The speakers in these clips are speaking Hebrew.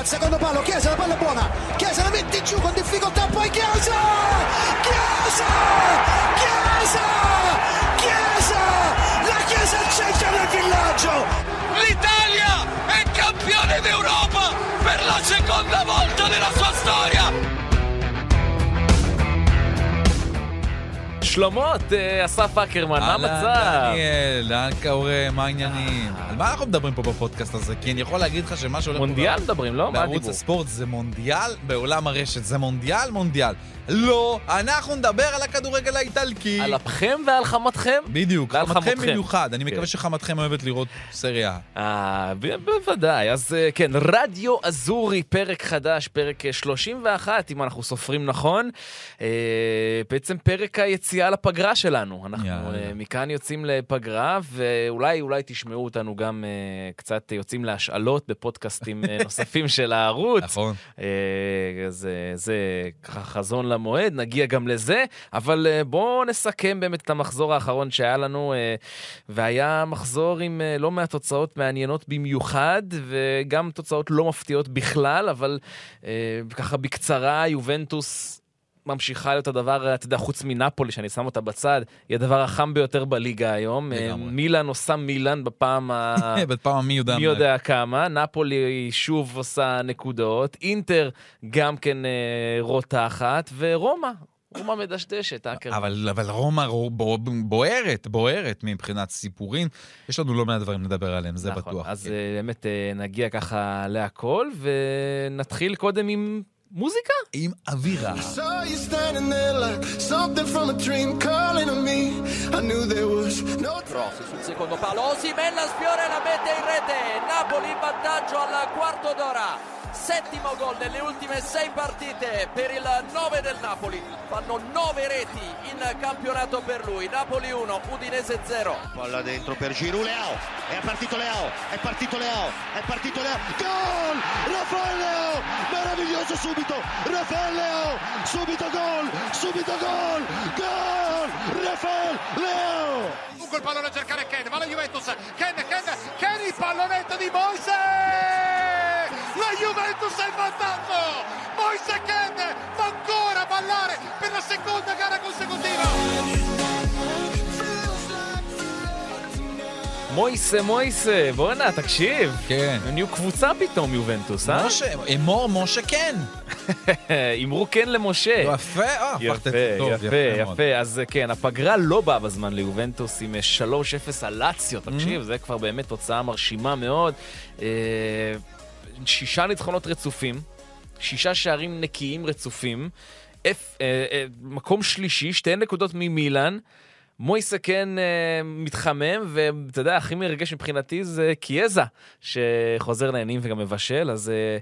al secondo palo, Chiesa, la palla è buona, Chiesa la mette giù con difficoltà, poi Chiesa! Chiesa! Chiesa! Chiesa! La Chiesa al centro del villaggio! L'Italia è campione d'Europa per la seconda volta nella sua storia! שלומות, אה, אסף אקרמן, מה המצב? אהלן, דניאל, לאן קורה, מה העניינים? על מה אנחנו מדברים פה בפודקאסט הזה? כי אני יכול להגיד לך שמה שהולך פה... מונדיאל מדברים, לא? מה בערוץ הדיבור? הספורט זה מונדיאל, בעולם הרשת זה מונדיאל, מונדיאל. לא, אנחנו נדבר על הכדורגל האיטלקי. על אפכם ועל חמתכם? בדיוק, חמתכם. במיוחד. אני כן. מקווה שחמתכם אוהבת לראות סריה. אה, בוודאי. אז אה, כן, רדיו אזורי, פרק חדש, פרק אה, 31, אם אנחנו סופרים נכון. אה, בעצם פרק היציאה לפגרה שלנו. אנחנו יאללה. אה, מכאן יוצאים לפגרה, ואולי אולי תשמעו אותנו גם אה, קצת יוצאים להשאלות בפודקאסטים אה, נוספים של הערוץ. נכון. זה, זה ככה חזון למועד, נגיע גם לזה, אבל בואו נסכם באמת את המחזור האחרון שהיה לנו, והיה מחזור עם לא מעט תוצאות מעניינות במיוחד, וגם תוצאות לא מפתיעות בכלל, אבל ככה בקצרה, יובנטוס... ממשיכה להיות הדבר, אתה יודע, חוץ מנפולי, שאני שם אותה בצד, היא הדבר החם ביותר בליגה היום. אה. מילאן עושה מילאן בפעם ה... בפעם מי יודע מי. יודע כמה, נפולי שוב עושה נקודות, אינטר גם כן אה, רותחת, ורומא, רומא מדשדשת, אקר. אבל, אבל רומא רו- בו- בוערת, בוערת מבחינת סיפורים. יש לנו לא מעט דברים לדבר עליהם, זה נכון, בטוח. אז כן. אה, באמת אה, נגיע ככה להכל, ונתחיל קודם עם מוזיקה. עם אווירה. Saw you standing there like something from a dream calling on me. I knew there was no Rossi sul secondo palo, Osimhen la sfiora e la mette in rete, Napoli in vantaggio al quarto d'ora. Settimo gol nelle ultime sei partite per il 9 del Napoli. Fanno 9 reti in campionato per lui. Napoli 1, Udinese 0. Palla dentro per Giroud, Leao, è partito Leao, è partito Leao, è partito Leao, gol! Rafael Leao, meraviglioso subito, Rafael Leao, subito gol, subito gol, gol! Rafael Leao! Lungo il pallone a cercare Ken, va la Juventus, Ken, Ken, Ken il pallonetto di Moise! La Juventus è in vantaggio! Moise Ken fa ancora ballare per la seconda gara consecutiva! מויסה, מויסה, בואנה, תקשיב. כן. הם נהיו קבוצה פתאום, יובנטוס, אה? משה, אמור משה כן. אמרו כן למשה. יפה, אה, הפכת את זה יפה, טוב, יפה. יפה. אז כן, הפגרה לא באה בזמן ליובנטוס עם אה, 3-0 על לאציו. תקשיב, זה כבר באמת תוצאה מרשימה מאוד. שישה ניצחונות רצופים, שישה שערים נקיים רצופים, אפ, אה, אה, מקום שלישי, שתי נקודות ממילאן. מויסה כן אה, מתחמם, ואתה יודע, הכי מרגש מבחינתי זה קיאזה, שחוזר לעניינים וגם מבשל, אז... אה,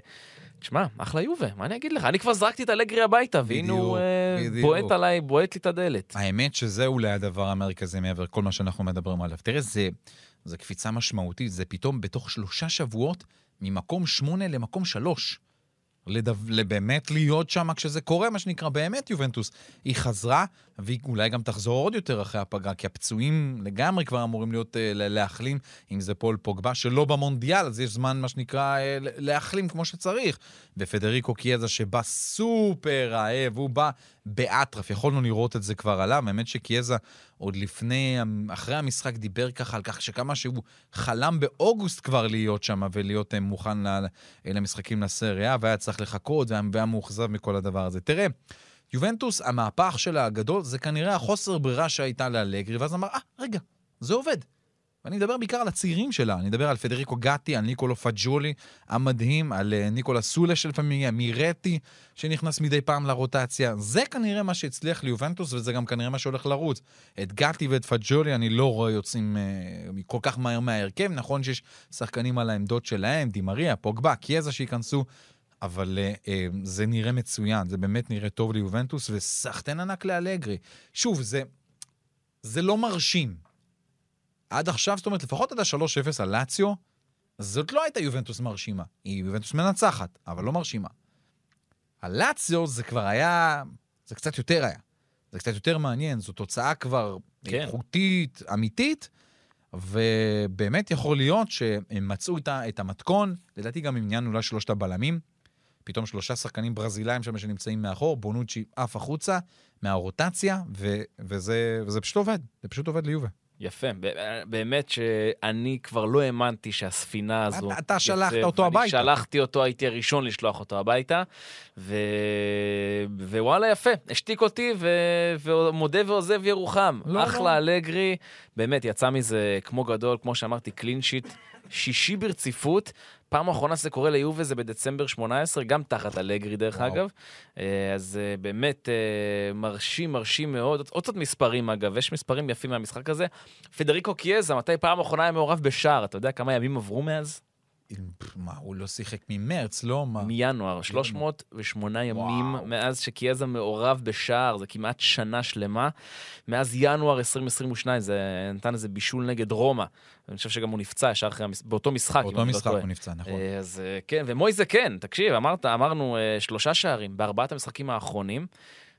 תשמע, אחלה יובה, מה אני אגיד לך? אני כבר זרקתי את אלגרי הביתה, והנה הוא אה. בועט עליי, בועט לי את הדלת. האמת שזה אולי הדבר המרכזי מעבר כל מה שאנחנו מדברים עליו. תראה, זה, זה קפיצה משמעותית, זה פתאום בתוך שלושה שבועות ממקום שמונה למקום שלוש. לדו, לבאמת להיות שם כשזה קורה, מה שנקרא, באמת יובנטוס. היא חזרה, והיא אולי גם תחזור עוד יותר אחרי הפגרה, כי הפצועים לגמרי כבר אמורים להיות, אה, להחלים, אם זה פול פוגבה, שלא במונדיאל, אז יש זמן, מה שנקרא, אה, להחלים כמו שצריך. ופדריקו קיאזה שבא סופר רעב, הוא בא באטרף, יכולנו לראות את זה כבר עליו. האמת שקיאזה עוד לפני, אחרי המשחק דיבר ככה על כך שכמה שהוא חלם באוגוסט כבר להיות שם ולהיות אה, מוכן ל- למשחקים לסריה, והיה צריך לחכות והיה, והיה מאוכזב מכל הדבר הזה. תראה, יובנטוס, המהפך שלה הגדול זה כנראה החוסר ברירה שהייתה לאלגרי, ואז אמר, אה, רגע, זה עובד. ואני מדבר בעיקר על הצעירים שלה, אני מדבר על פדריקו גטי, על ניקולו פג'ולי המדהים, על אה, ניקולה סולה שלפעמים הגיע, מירטי שנכנס מדי פעם לרוטציה. זה כנראה מה שהצליח ליובנטוס, וזה גם כנראה מה שהולך לרוץ. את גטי ואת פג'ולי אני לא רואה יוצאים אה, כל כך מהר מההרכב, נכון שיש שחקנים על העמדות שלהם, דימריה, פוגבה, קיאזה שייכנסו, אבל אה, אה, זה נראה מצוין, זה באמת נראה טוב ליובנטוס, וסחטיין ענק לאלגרי. שוב, זה, זה לא מרשים. עד עכשיו, זאת אומרת, לפחות עד ה-3-0 על לאציו, זאת לא הייתה יובנטוס מרשימה. היא יובנטוס מנצחת, אבל לא מרשימה. הלאציו זה כבר היה, זה קצת יותר היה. זה קצת יותר מעניין, זו תוצאה כבר כן. איכותית, אמיתית, ובאמת יכול להיות שהם מצאו את ה- את המתכון, לדעתי גם עם עניין אולי שלושת הבלמים. פתאום שלושה שחקנים ברזילאים שם שנמצאים מאחור, בונוצ'י עף החוצה מהרוטציה, ו- וזה, וזה פשוט עובד, זה פשוט עובד ליובה. יפה, ב- באמת שאני כבר לא האמנתי שהספינה הזו... אתה- אתה שלחת יוצא, אותו הביתה. שלחתי אותו, הייתי הראשון לשלוח אותו הביתה, ו... ווואלה יפה, השתיק אותי, ו... ומודה ועוזב ירוחם. לא, אחלה, לא. אלגרי, באמת יצא מזה כמו גדול, כמו שאמרתי, קלין שיט, שישי ברציפות. פעם אחרונה שזה קורה ליובה זה בדצמבר 18, גם תחת אלגרי דרך וואו. אגב. אה, אז אה, באמת אה, מרשים, מרשים מאוד. עוד קצת מספרים אגב, יש מספרים יפים מהמשחק הזה. פדריקו קיאזה, מתי פעם אחרונה היה מעורב בשער? אתה יודע כמה ימים עברו מאז? מה, הוא לא שיחק ממרץ, לא? מה? מינואר, 308 ימים וואו. מאז שקיאזה מעורב בשער, זה כמעט שנה שלמה. מאז ינואר 2022, זה נתן איזה בישול נגד רומא. אני חושב שגם הוא נפצע ישר אחרי, המש- באותו משחק. באותו לא משחק. הוא נפצע, נכון. אה, אז אה, כן, ומויזה כן, תקשיב, אמרת, אמרנו אה, שלושה שערים בארבעת המשחקים האחרונים.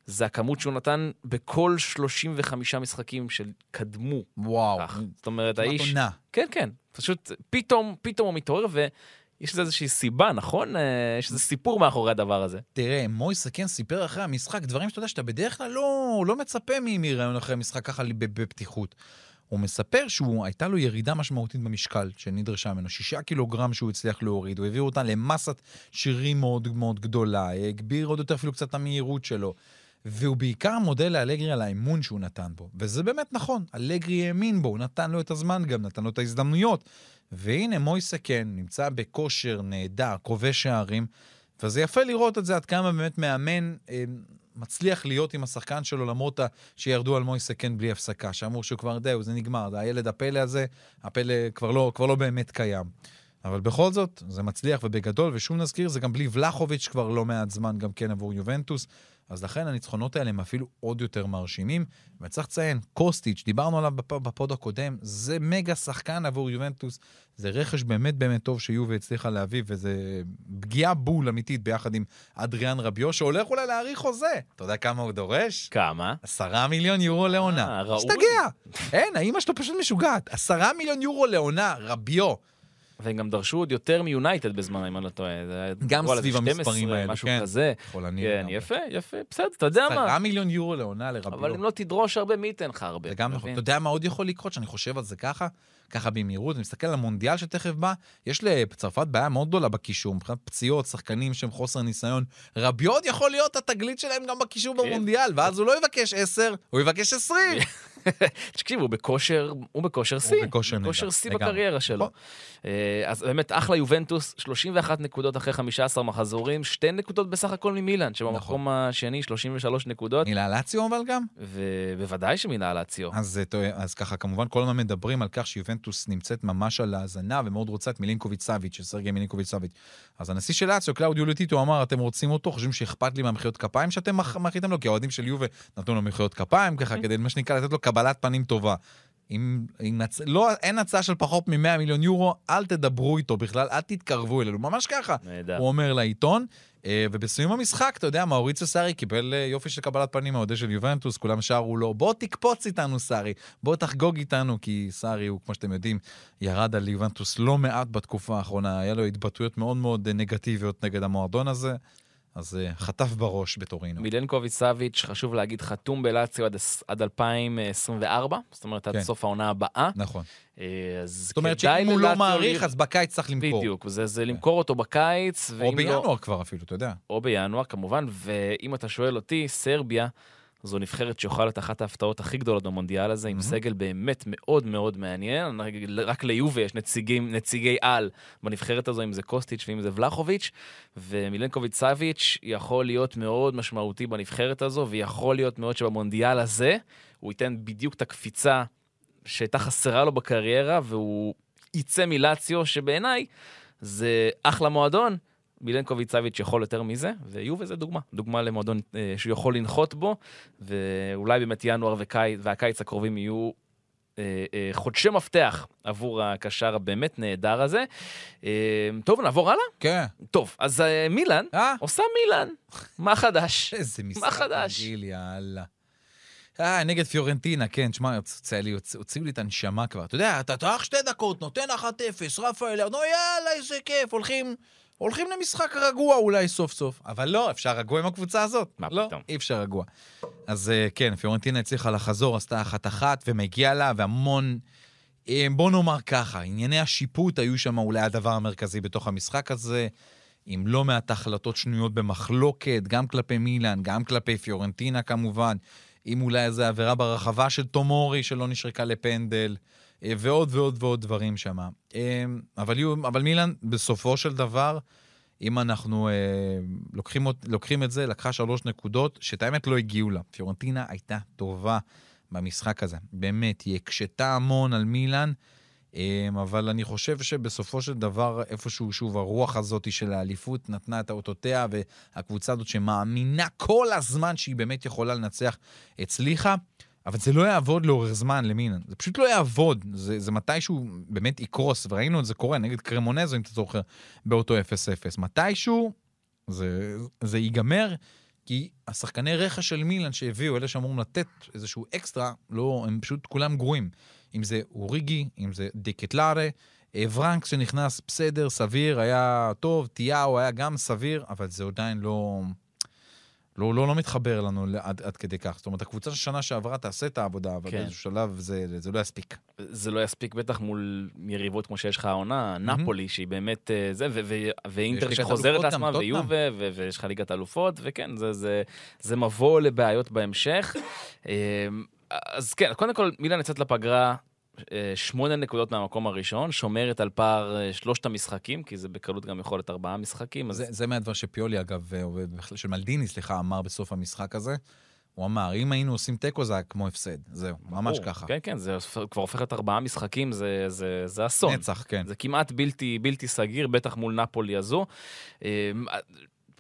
זה הכמות שהוא נתן בכל 35 משחקים שקדמו וואו. כך. זאת אומרת, האיש... עונה. כן, כן. פשוט פתאום, פתאום הוא מתעורר, ויש לזה איזושהי סיבה, נכון? אה, יש איזה סיפור מאחורי הדבר הזה. תראה, מויסה כן סיפר אחרי המשחק דברים שאתה יודע שאתה בדרך כלל לא, לא מצפה מ- מראיון אחרי המשחק ככה בפתיחות. הוא מספר שהייתה לו ירידה משמעותית במשקל שנדרשה ממנו, שישה קילוגרם שהוא הצליח להוריד, הוא העביר אותה למסת שירים מאוד מאוד גדולה, הגביר עוד יותר אפילו קצת את המהירות שלו. והוא בעיקר מודה לאלגרי על האמון שהוא נתן בו. וזה באמת נכון, אלגרי האמין בו, הוא נתן לו את הזמן גם, נתן לו את ההזדמנויות. והנה מויסה כן, נמצא בכושר נהדר, כובש שערים, וזה יפה לראות את זה, עד כמה באמת מאמן אה, מצליח להיות עם השחקן שלו, למרות שירדו על מויסה כן בלי הפסקה, שאמרו שהוא כבר, זהו, זה נגמר, זה הילד הפלא הזה, הפלא כבר לא, כבר לא באמת קיים. אבל בכל זאת, זה מצליח ובגדול, ושוב נזכיר, זה גם בלי ולחוביץ' כבר לא מעט זמן גם כן עבור יובנטוס, אז לכן הניצחונות האלה הם אפילו עוד יותר מרשימים. וצריך לציין, קוסטיץ', דיברנו עליו בפ- בפוד הקודם, זה מגה שחקן עבור יובנטוס, זה רכש באמת באמת טוב שיובה הצליחה להביא, וזה פגיעה בול אמיתית ביחד עם אדריאן רביו, שהולך אולי להאריך חוזה. אתה יודע כמה הוא דורש? כמה? עשרה מיליון יורו לעונה. אה, ראוי. שתגיע. אין, האמא שלו פשוט משוגעת. עשרה מיליון יורו לעונה, רביו. והם גם דרשו עוד יותר מיונייטד בזמן, אם אני לא טועה. גם סביב 12, המספרים האלו, משהו כן. כזה. כן. יפה, יפה, בסדר, אתה יודע מה. עשרה מיליון יורו לעונה לרביו. אבל אם לא תדרוש הרבה, מי ייתן לך הרבה? זה גם נכון. אתה יודע מה עוד יכול לקרות? שאני חושב על זה ככה, ככה במהירות, אני מסתכל על המונדיאל שתכף בא, יש לצרפת בעיה מאוד גדולה בקישור, מבחינת פציעות, שחקנים שהם חוסר ניסיון. רבי עוד יכול להיות התגלית שלהם גם בקישור כן. במונדיאל, ואז הוא לא יבקש 10, הוא יבקש 20. תקשיב, הוא בכושר, הוא בכושר שיא. בכושר נהדר, בכושר שיא. בקריירה שלו. נכון. אה, אז באמת, אחלה יובנטוס, 31 נקודות אחרי 15 מחזורים, שתי נקודות בסך הכל ממילאן, נכון. שבמקום השני 33 נקודות, מילה לאציו אבל גם? ובוודאי שמילה. אז, אה, אז ככה, כמובן, כל הזמן מדברים על כך שיובנטוס נמצאת ממש על האזנה ומאוד רוצה את מילינקוביץ' סאביץ', של סרגי מילינקוביץ' סאביץ'. אז הנשיא של לאציו, קלאודיו לוטיטו, אמר, אתם רוצים אותו? חושבים שאכפת לי מהמחיאות כפיים שאתם מח- מחאתם לו? כי האוהדים של יובה נתנו לו מחיאות כפיים, ככה, כדי, מה שנקרא, לתת לו קבלת פנים טובה. אם, אם הצ... לא, אין הצעה של פחות מ-100 מיליון יורו, אל תדברו איתו בכלל, אל תתקרבו אלינו, ממש ככה. נהדר. הוא אומר לעיתון. אה, ובסיום המשחק, אתה יודע, מאוריציו סארי קיבל אה, יופי של קבלת פנים מהאוהדי של יובנטוס, כולם שרו לו, בוא תקפוץ איתנו, סארי, בוא תחגוג איתנו, כי סארי הוא, כמו שאתם יודעים, ירד על יובנטוס לא מעט בתקופה האחרונה, היה לו התבטאויות מאוד מאוד אה, נגטיביות נגד המועדון הזה, אז אה, חטף בראש בטורינו. מילנקוביץ' סאביץ', חשוב להגיד, חתום בלאציו עד, עד 2024, זאת אומרת, עד כן. סוף העונה הבאה. נכון. אה, אז זאת אומרת שאם הוא לא מעריך, אז בקיץ צריך למכור. בדיוק, זה, זה למכור אותו בקיץ, או לא... בינואר כבר אפילו, אתה יודע. או בינואר כמובן, ואם אתה שואל אותי, סרביה זו נבחרת שיכולה להיות אחת ההפתעות הכי גדולות במונדיאל הזה, עם מהמם. סגל באמת מאוד מאוד מעניין. רק ליובה יש נציגים, נציגי על בנבחרת הזו, אם זה קוסטיץ' ואם זה ולחוביץ', ומילנקוביץ' סאביץ' יכול להיות מאוד משמעותי בנבחרת הזו, ויכול להיות מאוד שבמונדיאל הזה הוא ייתן בדיוק את הקפיצה שהייתה חסרה לו בקריירה, והוא יצא מלאציו, שבעיניי זה אחלה מועדון. מילנקוביץ' סאביץ' יכול יותר מזה, ויובה זה דוגמה, דוגמה למועדון אה, שהוא יכול לנחות בו, ואולי באמת ינואר וקיץ, והקיץ הקרובים יהיו אה, אה, חודשי מפתח עבור הקשר הבאמת נהדר הזה. אה, טוב, נעבור הלאה? כן. טוב, אז אה, מילאן אה? עושה מילאן, מה חדש? איזה משחק? מגעיל, יאללה. אה, נגד פיורנטינה, כן, תשמע, הוציאו לי, הוציאו לי את הנשמה כבר. אתה יודע, אתה תוך שתי דקות, נותן 1-0, רפאל, נו יאללה, איזה כיף, הולכים, הולכים למשחק רגוע אולי סוף סוף. אבל לא, אפשר רגוע עם הקבוצה הזאת. מה לא, פתאום. אי אפשר רגוע. אז אה, כן, פיורנטינה הצליחה לחזור, עשתה אחת-אחת, ומגיע לה, והמון... אה, בוא נאמר ככה, ענייני השיפוט היו שם אולי הדבר המרכזי בתוך המשחק הזה, עם לא מעט החלטות שנויות במחלוקת, גם כלפי מילאן, גם כלפי פיורנטינה כמובן, עם אולי איזו עבירה ברחבה של תומורי שלא נשרקה לפנדל, ועוד ועוד ועוד דברים שם. אה, אבל, אבל מילאן, בסופו של דבר, אם אנחנו אה, לוקחים, לוקחים את זה, לקחה שלוש נקודות, שאת האמת לא הגיעו לה. פיורנטינה הייתה טובה במשחק הזה. באמת, היא הקשתה המון על מילאן, אה, אבל אני חושב שבסופו של דבר, איפשהו, שוב, הרוח הזאת של האליפות נתנה את אותותיה, והקבוצה הזאת שמאמינה כל הזמן שהיא באמת יכולה לנצח, הצליחה. אבל זה לא יעבוד לאורך זמן למילאן, זה פשוט לא יעבוד, זה, זה מתישהו באמת יקרוס, וראינו את זה קורה נגד קרמונזו, אם אתה זוכר, באותו 0-0. מתישהו זה, זה ייגמר, כי השחקני רכש של מילאן שהביאו, אלה שאמורים לתת איזשהו אקסטרה, לא, הם פשוט כולם גרועים. אם זה אוריגי, אם זה דיקטלרה, אה, ורנקס שנכנס בסדר, סביר, היה טוב, תיאו היה גם סביר, אבל זה עדיין לא... לא, לא, לא מתחבר לנו עד, עד כדי כך. זאת אומרת, הקבוצה של שנה שעברה תעשה את העבודה, אבל כן. באיזשהו שלב זה, זה לא יספיק. זה לא יספיק בטח מול יריבות כמו שיש לך העונה, נפולי, שהיא באמת אה, זה, ו- ו- ואינטר שחוזרת לעצמה. ויובה, ו- ויש לך ליגת אלופות, וכן, זה- זה- זה מבוא לבעיות בהמשך. אה, אז כן, קודם כל, מילאן יצאת לפגרה. אה, שמונה נקודות מהמקום הראשון, שומרת על פער אה, שלושת המשחקים, כי זה בקלות גם יכול להיות ארבעה משחקים. אז זה, זה מהדבר שפיולי, אגב, אה, בכלל- שמלדיני, סליחה, אמר בסוף המשחק הזה. הוא אמר, אם היינו עושים תיקו זה היה כמו הפסד. זהו, ממש ברור. ככה. כן, כן, זה כבר הופך להיות ארבעה משחקים, זה- זה זה אסון. נצח, כן. זה כמעט בלתי, בלתי סגיר, בטח מול נפולי הזו. אה,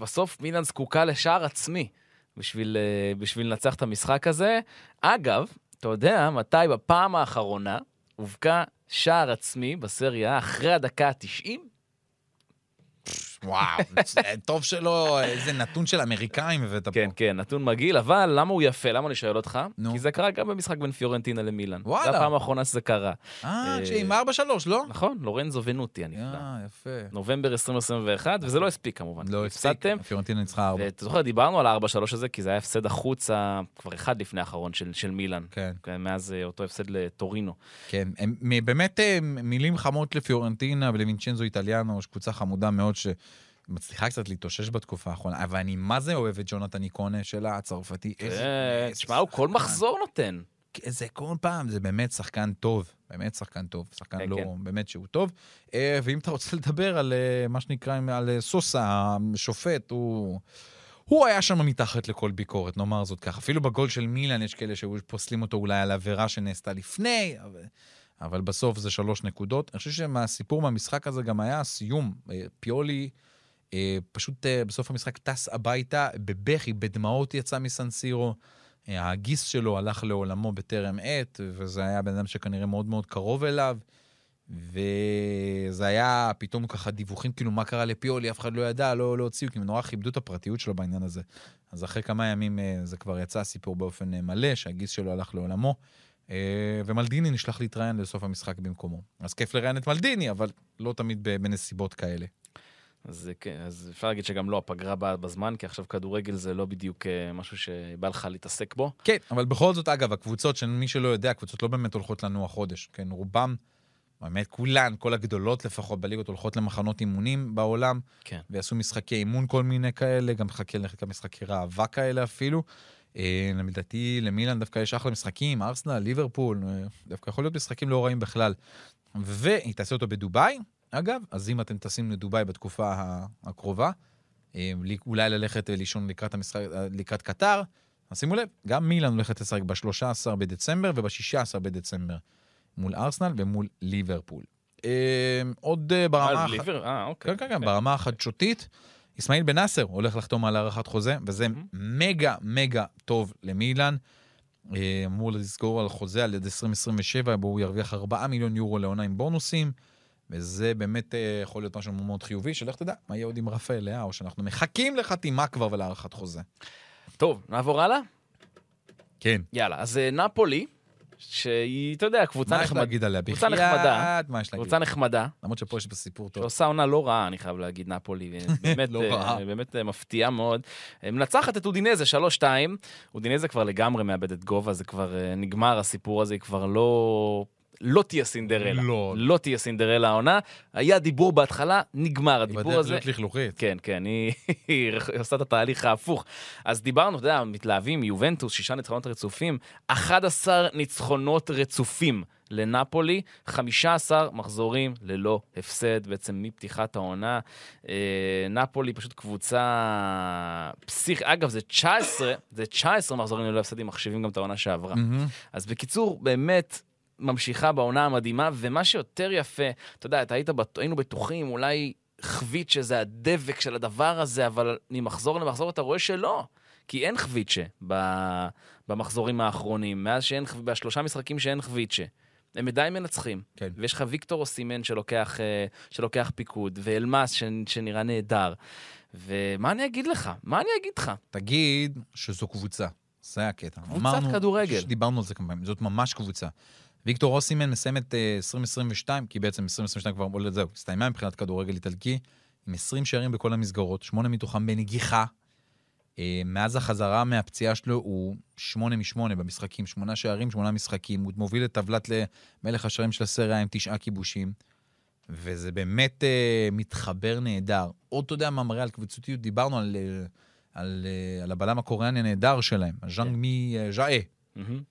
בסוף מילאן זקוקה לשער עצמי בשביל, בשביל לנצח את המשחק הזה. אגב, אתה יודע מתי בפעם האחרונה הובקע שער עצמי בסריה אחרי הדקה ה-90? וואו, טוב שלא, איזה נתון של אמריקאים הבאת פה. כן, כן, נתון מגעיל, אבל למה הוא יפה? למה אני שואל אותך? נו. כי זה קרה גם במשחק בין פיורנטינה למילאן. וואלה. זו הפעם האחרונה שזה קרה. אה, אה, שעם 4-3, לא? נכון, לורנזו ונוטי הנפלא. אה, יפה. נובמבר 2021, וזה לא הספיק כמובן. לא הספיק, פיורנטינה ניצחה 4. ואתה זוכר, דיברנו על ה-4-3 הזה, כי זה היה הפסד החוצה כבר אחד לפני האחרון של, מילאן. כן. כן, מאז אה, אותו הפסד לטורינו. כן, באמת אה, מילים חמות לפיורנטינה ולווינצ'נזו איטליאנו, שקבוצה חמודה מאוד שמצליחה קצת להתאושש בתקופה האחרונה, אבל אני מה זה אוהב את ג'ונתן איקונה שלה, הצרפתי. כן, תשמע, הוא כל. מחזור נותן. זה כל פעם, זה באמת שחקן טוב, באמת שחקן טוב, שחקן כן, לא, כן. באמת שהוא טוב. אה, ואם אתה רוצה לדבר על אה, מה שנקרא, על אה, סוסה, השופט, הוא... הוא היה שם מתחת לכל ביקורת, נאמר זאת ככה. אפילו בגול של מילאן יש כאלה שפוסלים אותו אולי על עבירה שנעשתה לפני, אבל, אבל בסוף זה שלוש נקודות. אני חושב שמהסיפור מהמשחק הזה גם היה הסיום. אה, פיולי אה, פשוט אה, בסוף המשחק טס הביתה בבכי, בדמעות יצא מסנסירו. אה, הגיס שלו הלך לעולמו בטרם עת, וזה היה בן אדם שכנראה מאוד מאוד קרוב אליו. וזה היה פתאום ככה דיווחים, כאילו, מה קרה לפיולי, אף אחד לא ידע, לא, לא הוציאו, כי הם נורא כיבדו את הפרטיות שלו בעניין הזה. אז אחרי כמה ימים אה, זה כבר יצא הסיפור באופן אה, מלא, שהגיס שלו הלך לעולמו. אה, ומלדיני נשלח להתראיין לסוף המשחק במקומו. אז כיף לראיין את מלדיני, אבל לא תמיד בנסיבות כאלה. אז כן, אז אפשר להגיד שגם לא הפגרה באה בזמן, כי עכשיו כדורגל זה לא בדיוק אה, משהו שבא לך להתעסק בו. כן, אבל בכל זאת, אגב, הקבוצות, שמי שלא יודע, הקבוצות לא באמת הולכות לנוע חודש. כן, רובם, באמת כולן, כל הגדולות לפחות בליגות, הולכות למחנות אימונים בעולם, כן. ויעשו משחקי אימון כל מיני כאלה, גם לחלקם משחקי ראווה כאלה אפילו. אה, לדעתי, למילאן דווקא יש אחלה משחקים, ארסנל, ליברפול, אה, דווקא יכול להיות משחקים לא רעים בכלל. והיא תעשה אותו בדובאי, אגב, אז אם אתם טסים לדובאי בתקופה הקרובה, אה, לי- אולי ללכת לישון לקראת, המשחק, לקראת קטר, אז שימו לב, גם מילאן הולכת לשחק ב-13 בדצמבר וב-16 בדצמבר, מול ארסנל ומול ליברפול. עוד ברמה... אה, ליבר? אה, אוקיי. כן, כן, כן, ברמה החדשותית, אסמאעיל בן נאסר הולך לחתום על הארכת חוזה, וזה מגה מגה טוב למילאן. אה, אמור לסגור על חוזה על יד 2027, בו הוא ירוויח 4 מיליון יורו לעונה עם בונוסים, וזה באמת אה, יכול להיות משהו מאוד חיובי, שלך תדע מה יהיה עוד עם רפאל לאה, או שאנחנו מחכים לחתימה כבר ולהארכת חוזה. טוב, נעבור הלאה? כן. יאללה, אז אה, נפולי, שהיא, אתה יודע, קבוצה מה יש נחמדה. להגיד עליה? קבוצה נחמדה. מה יש להגיד? קבוצה נחמדה, למרות שפה יש בסיפור טוב. שעושה עונה לא רעה, אני חייב להגיד, נפולי. באמת, לא אה, רעה. באמת אה, מפתיעה מאוד. אה, מנצחת את אודינזה 3-2. אודינזה כבר לגמרי מאבדת גובה, זה כבר אה, נגמר הסיפור הזה, היא כבר לא... לא תהיה סינדרלה. לא. לא תהיה סינדרלה העונה. היה דיבור בהתחלה, נגמר היא הדיבור בדרך הזה. להיות לכלוכית. כן, כן, היא, היא עושה את התהליך ההפוך. אז דיברנו, אתה יודע, מתלהבים, יובנטוס, שישה ניצחונות רצופים, 11 ניצחונות רצופים לנפולי, 15 מחזורים ללא הפסד, בעצם מפתיחת העונה. אה, נפולי פשוט קבוצה פסיכ... אגב, זה 19, זה 19 מחזורים ללא הפסד, אם מחשיבים גם את העונה שעברה. אז בקיצור, באמת ממשיכה בעונה המדהימה, ומה שיותר יפה, אתה יודע, אתה היית, בט- היינו בטוחים, אולי חביצ'ה זה הדבק של הדבר הזה, אבל ממחזור למחזור אתה רואה שלא. כי אין חביצ'ה ב- במחזורים האחרונים, מאז שאין, בשלושה משחקים שאין חביצ'ה. הם עדיין מנצחים. כן. ויש לך ויקטור אוסימן שלוקח, אה, שלוקח פיקוד, ואלמאס ש- שנראה נהדר. ומה אני אגיד לך? מה אני אגיד לך? תגיד שזו קבוצה. זה הקטע. קבוצת אמרנו- כדורגל. דיברנו על זה כמה פעמים, זאת ממש קבוצה. ויקטור אוסימן מסיים את אה, 2022, כי בעצם 2022 כבר, או זהו, הסתיימה מבחינת כדורגל איטלקי, עם 20 שערים בכל המסגרות, שמונה מתוכם בנגיחה. אה, מאז החזרה מהפציעה שלו הוא שמונה משמונה במשחקים, שמונה שערים, שמונה משחקים. הוא מוביל את טבלת למלך השערים של הסריה עם תשעה כיבושים. וזה באמת אה, מתחבר נהדר. עוד, אתה יודע מה מראה על קבוצתיות? דיברנו על, אה, על, אה, על הבלם הקוריאני הנהדר שלהם, ז'אנג מי אה, ז'אה. מהמם.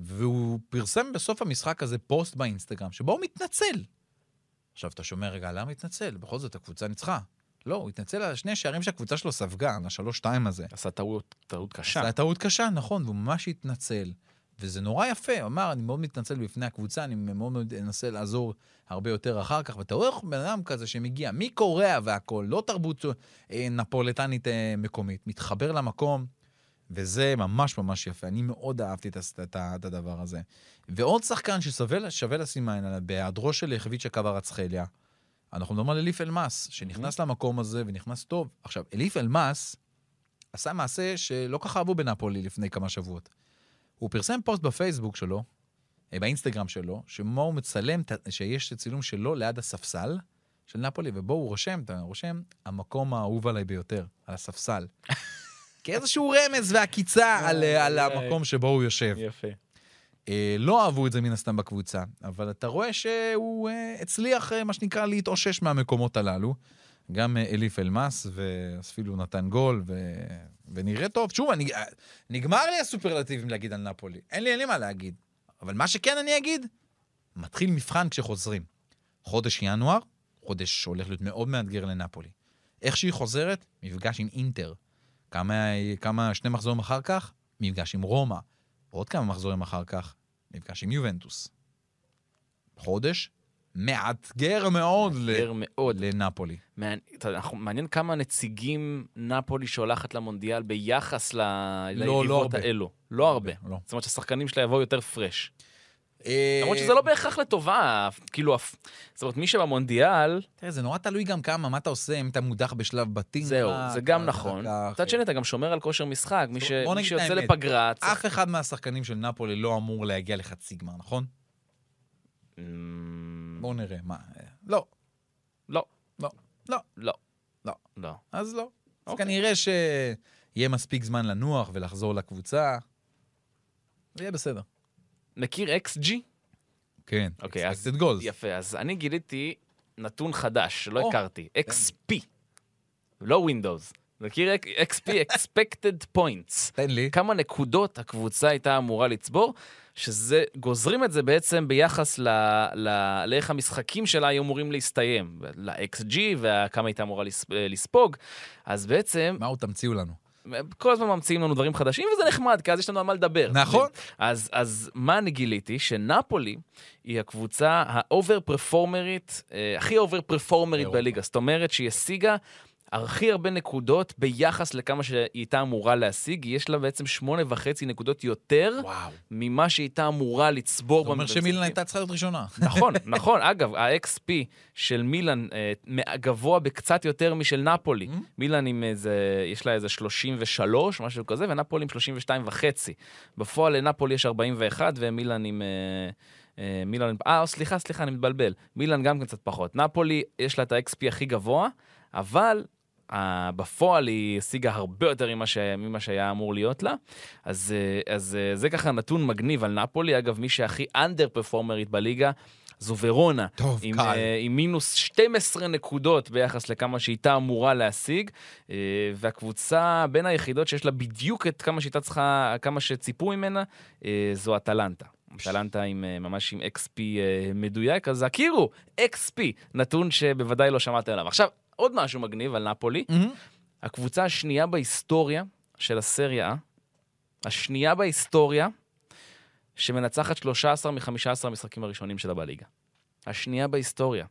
והוא פרסם בסוף המשחק הזה פוסט באינסטגרם, שבו הוא מתנצל. עכשיו, אתה שומע, רגע, למה התנצל? בכל זאת, הקבוצה ניצחה. לא, הוא התנצל על שני שערים שהקבוצה שלו ספגה, על השלוש-שתיים הזה. עשה טעות, טעות קשה. הייתה טעות קשה, נכון, והוא ממש התנצל. וזה נורא יפה, הוא אמר, אני מאוד מתנצל בפני הקבוצה, אני מאוד מאוד אנסה לעזור הרבה יותר אחר כך. ואתה רואה איך בן אדם כזה שמגיע מקוריאה והכול, לא תרבות אה, נפולטנית אה, מקומית, מתחבר למקום, וזה ממש ממש יפה. אני מאוד אהבתי את, את, ה- את הדבר הזה. ועוד שחקן ששווה שווה לשים עין עליו, בהיעדרו של חביצ'ה קווארצחליה, אנחנו מדברים על אליף אלמאס, שנכנס למקום הזה ונכנס טוב. עכשיו, אליף אלמאס עשה מעשה שלא ככה אהבו בנפולי לפני כמה שבועות. הוא פרסם פוסט בפייסבוק שלו, אה, באינסטגרם שלו, שבו הוא מצלם, את- שיש צילום שלו ליד הספסל של נפולי, ובו הוא רושם, אתה רושם, המקום האהוב עליי ביותר, על הספסל. כאיזשהו רמז ועקיצה על, אה, על המקום שבו הוא יושב. יפה. אה, לא אהבו את זה מן הסתם בקבוצה, אבל אתה רואה שהוא אה, הצליח, אה, מה שנקרא, להתאושש מהמקומות הללו. גם אה, אליף אלמאס, ואפילו נתן גול, ו... ונראה טוב. שוב, אני... אה, נגמר לי הסופרלטיבים להגיד על נפולי. אין לי, אין לי מה להגיד. אבל מה שכן אני אגיד, מתחיל מבחן כשחוזרים. חודש ינואר, חודש שהולך להיות מאוד מאתגר לנפולי. איך שהיא חוזרת, מפגש עם אינטר. כמה, כמה שני מחזורים אחר כך, מפגש עם רומא. עוד כמה מחזורים אחר כך, מפגש עם יובנטוס. חודש מאתגר מאוד ל- מאתגר מאוד. לנפולי. מעניין, אנחנו- מעניין כמה נציגים נפולי שולחת למונדיאל ביחס ל... לא ליריבות הרבה. האלו. לא הרבה. לא. זאת אומרת שהשחקנים שלה יבואו יותר פרש. אה, למרות שזה לא בהכרח לטובה, כאילו, זאת אומרת, מי שבמונדיאל, תראה, זה נורא תלוי גם כמה, מה אתה עושה, אם אתה מודח בשלב בתים. זהו, זה גם נכון. מצד שני, אתה גם שומר על כושר משחק. מי שיוצא. לפגרה. אף אחד מהשחקנים של נפולי לא אמור להגיע לחצי גמר, נכון? אמ, בואו נראה. מה? אה, לא. לא. לא. לא. לא. לא. לא. אז לא. אז אוקיי. כנראה שיהיה מספיק זמן לנוח ולחזור לקבוצה. זה יהיה בסדר. מכיר XG? כן. אוקיי, אז- expected goals. יפה, אז אני גיליתי נתון חדש שלא או, הכרתי, XP, לא Windows. מכיר XP, Expected Points. תן לי. כמה נקודות הקבוצה הייתה אמורה לצבור, שזה, גוזרים את זה בעצם ביחס ל, ל, לאיך המשחקים שלה היו אמורים להסתיים, ל-XG וכמה הייתה אמורה לס, לספוג. אז בעצם, מה עוד תמציאו לנו? כל הזמן ממציאים לנו דברים חדשים, וזה נחמד, כי אז יש לנו על מה לדבר. נכון. אז, אז מה אני גיליתי? שנפולי היא הקבוצה ה over performer ית, אה, הכי over performer ית. בליגה. זאת אומרת שהיא השיגה הכי הרבה נקודות ביחס לכמה שהיא הייתה אמורה להשיג, יש לה בעצם שמונה וחצי נקודות יותר וואו. ממה שהיא הייתה אמורה לצבור. זה אומר במשחקים. שמילן הייתה צריכה להיות ראשונה. נכון, נכון. אגב, ה-XP של מילאן אה, גבוה בקצת יותר משל נפולי. Mm-hmm. מילאן עם איזה, יש לה איזה 33, משהו כזה, ונפולי עם 32 וחצי. בפועל לנפולי יש 41, ומילאן עם... אה, אה, מילאן, אה, סליחה, סליחה, אני מתבלבל. מילאן גם כן קצת פחות. נפולי, יש לה את ה-XP הכי גבוה, אבל בפועל היא השיגה הרבה יותר ממה, ש... ממה שהיה אמור להיות לה. אז, אה, אז אה, זה ככה נתון מגניב על נפולי. אגב, מי שהכי אנדר פרפורמרית בליגה, זו ורונה. טוב, עם, קל. אה, עם מינוס 12 נקודות ביחס לכמה שהייתה אמורה להשיג, אה, והקבוצה בין היחידות שיש לה בדיוק את כמה שהייתה צריכה, כמה שציפו ממנה, אה, זו אטלנטה. אטלנטה עם, ממש עם XP מדויק, אז הכירו, XP, נתון שבוודאי לא שמעתם עליו. עכשיו, עוד משהו מגניב על נפולי, הקבוצה השנייה בהיסטוריה של הסריה, השנייה בהיסטוריה, שמנצחת 13 מ-15 המשחקים הראשונים שלה בליגה. השנייה בהיסטוריה.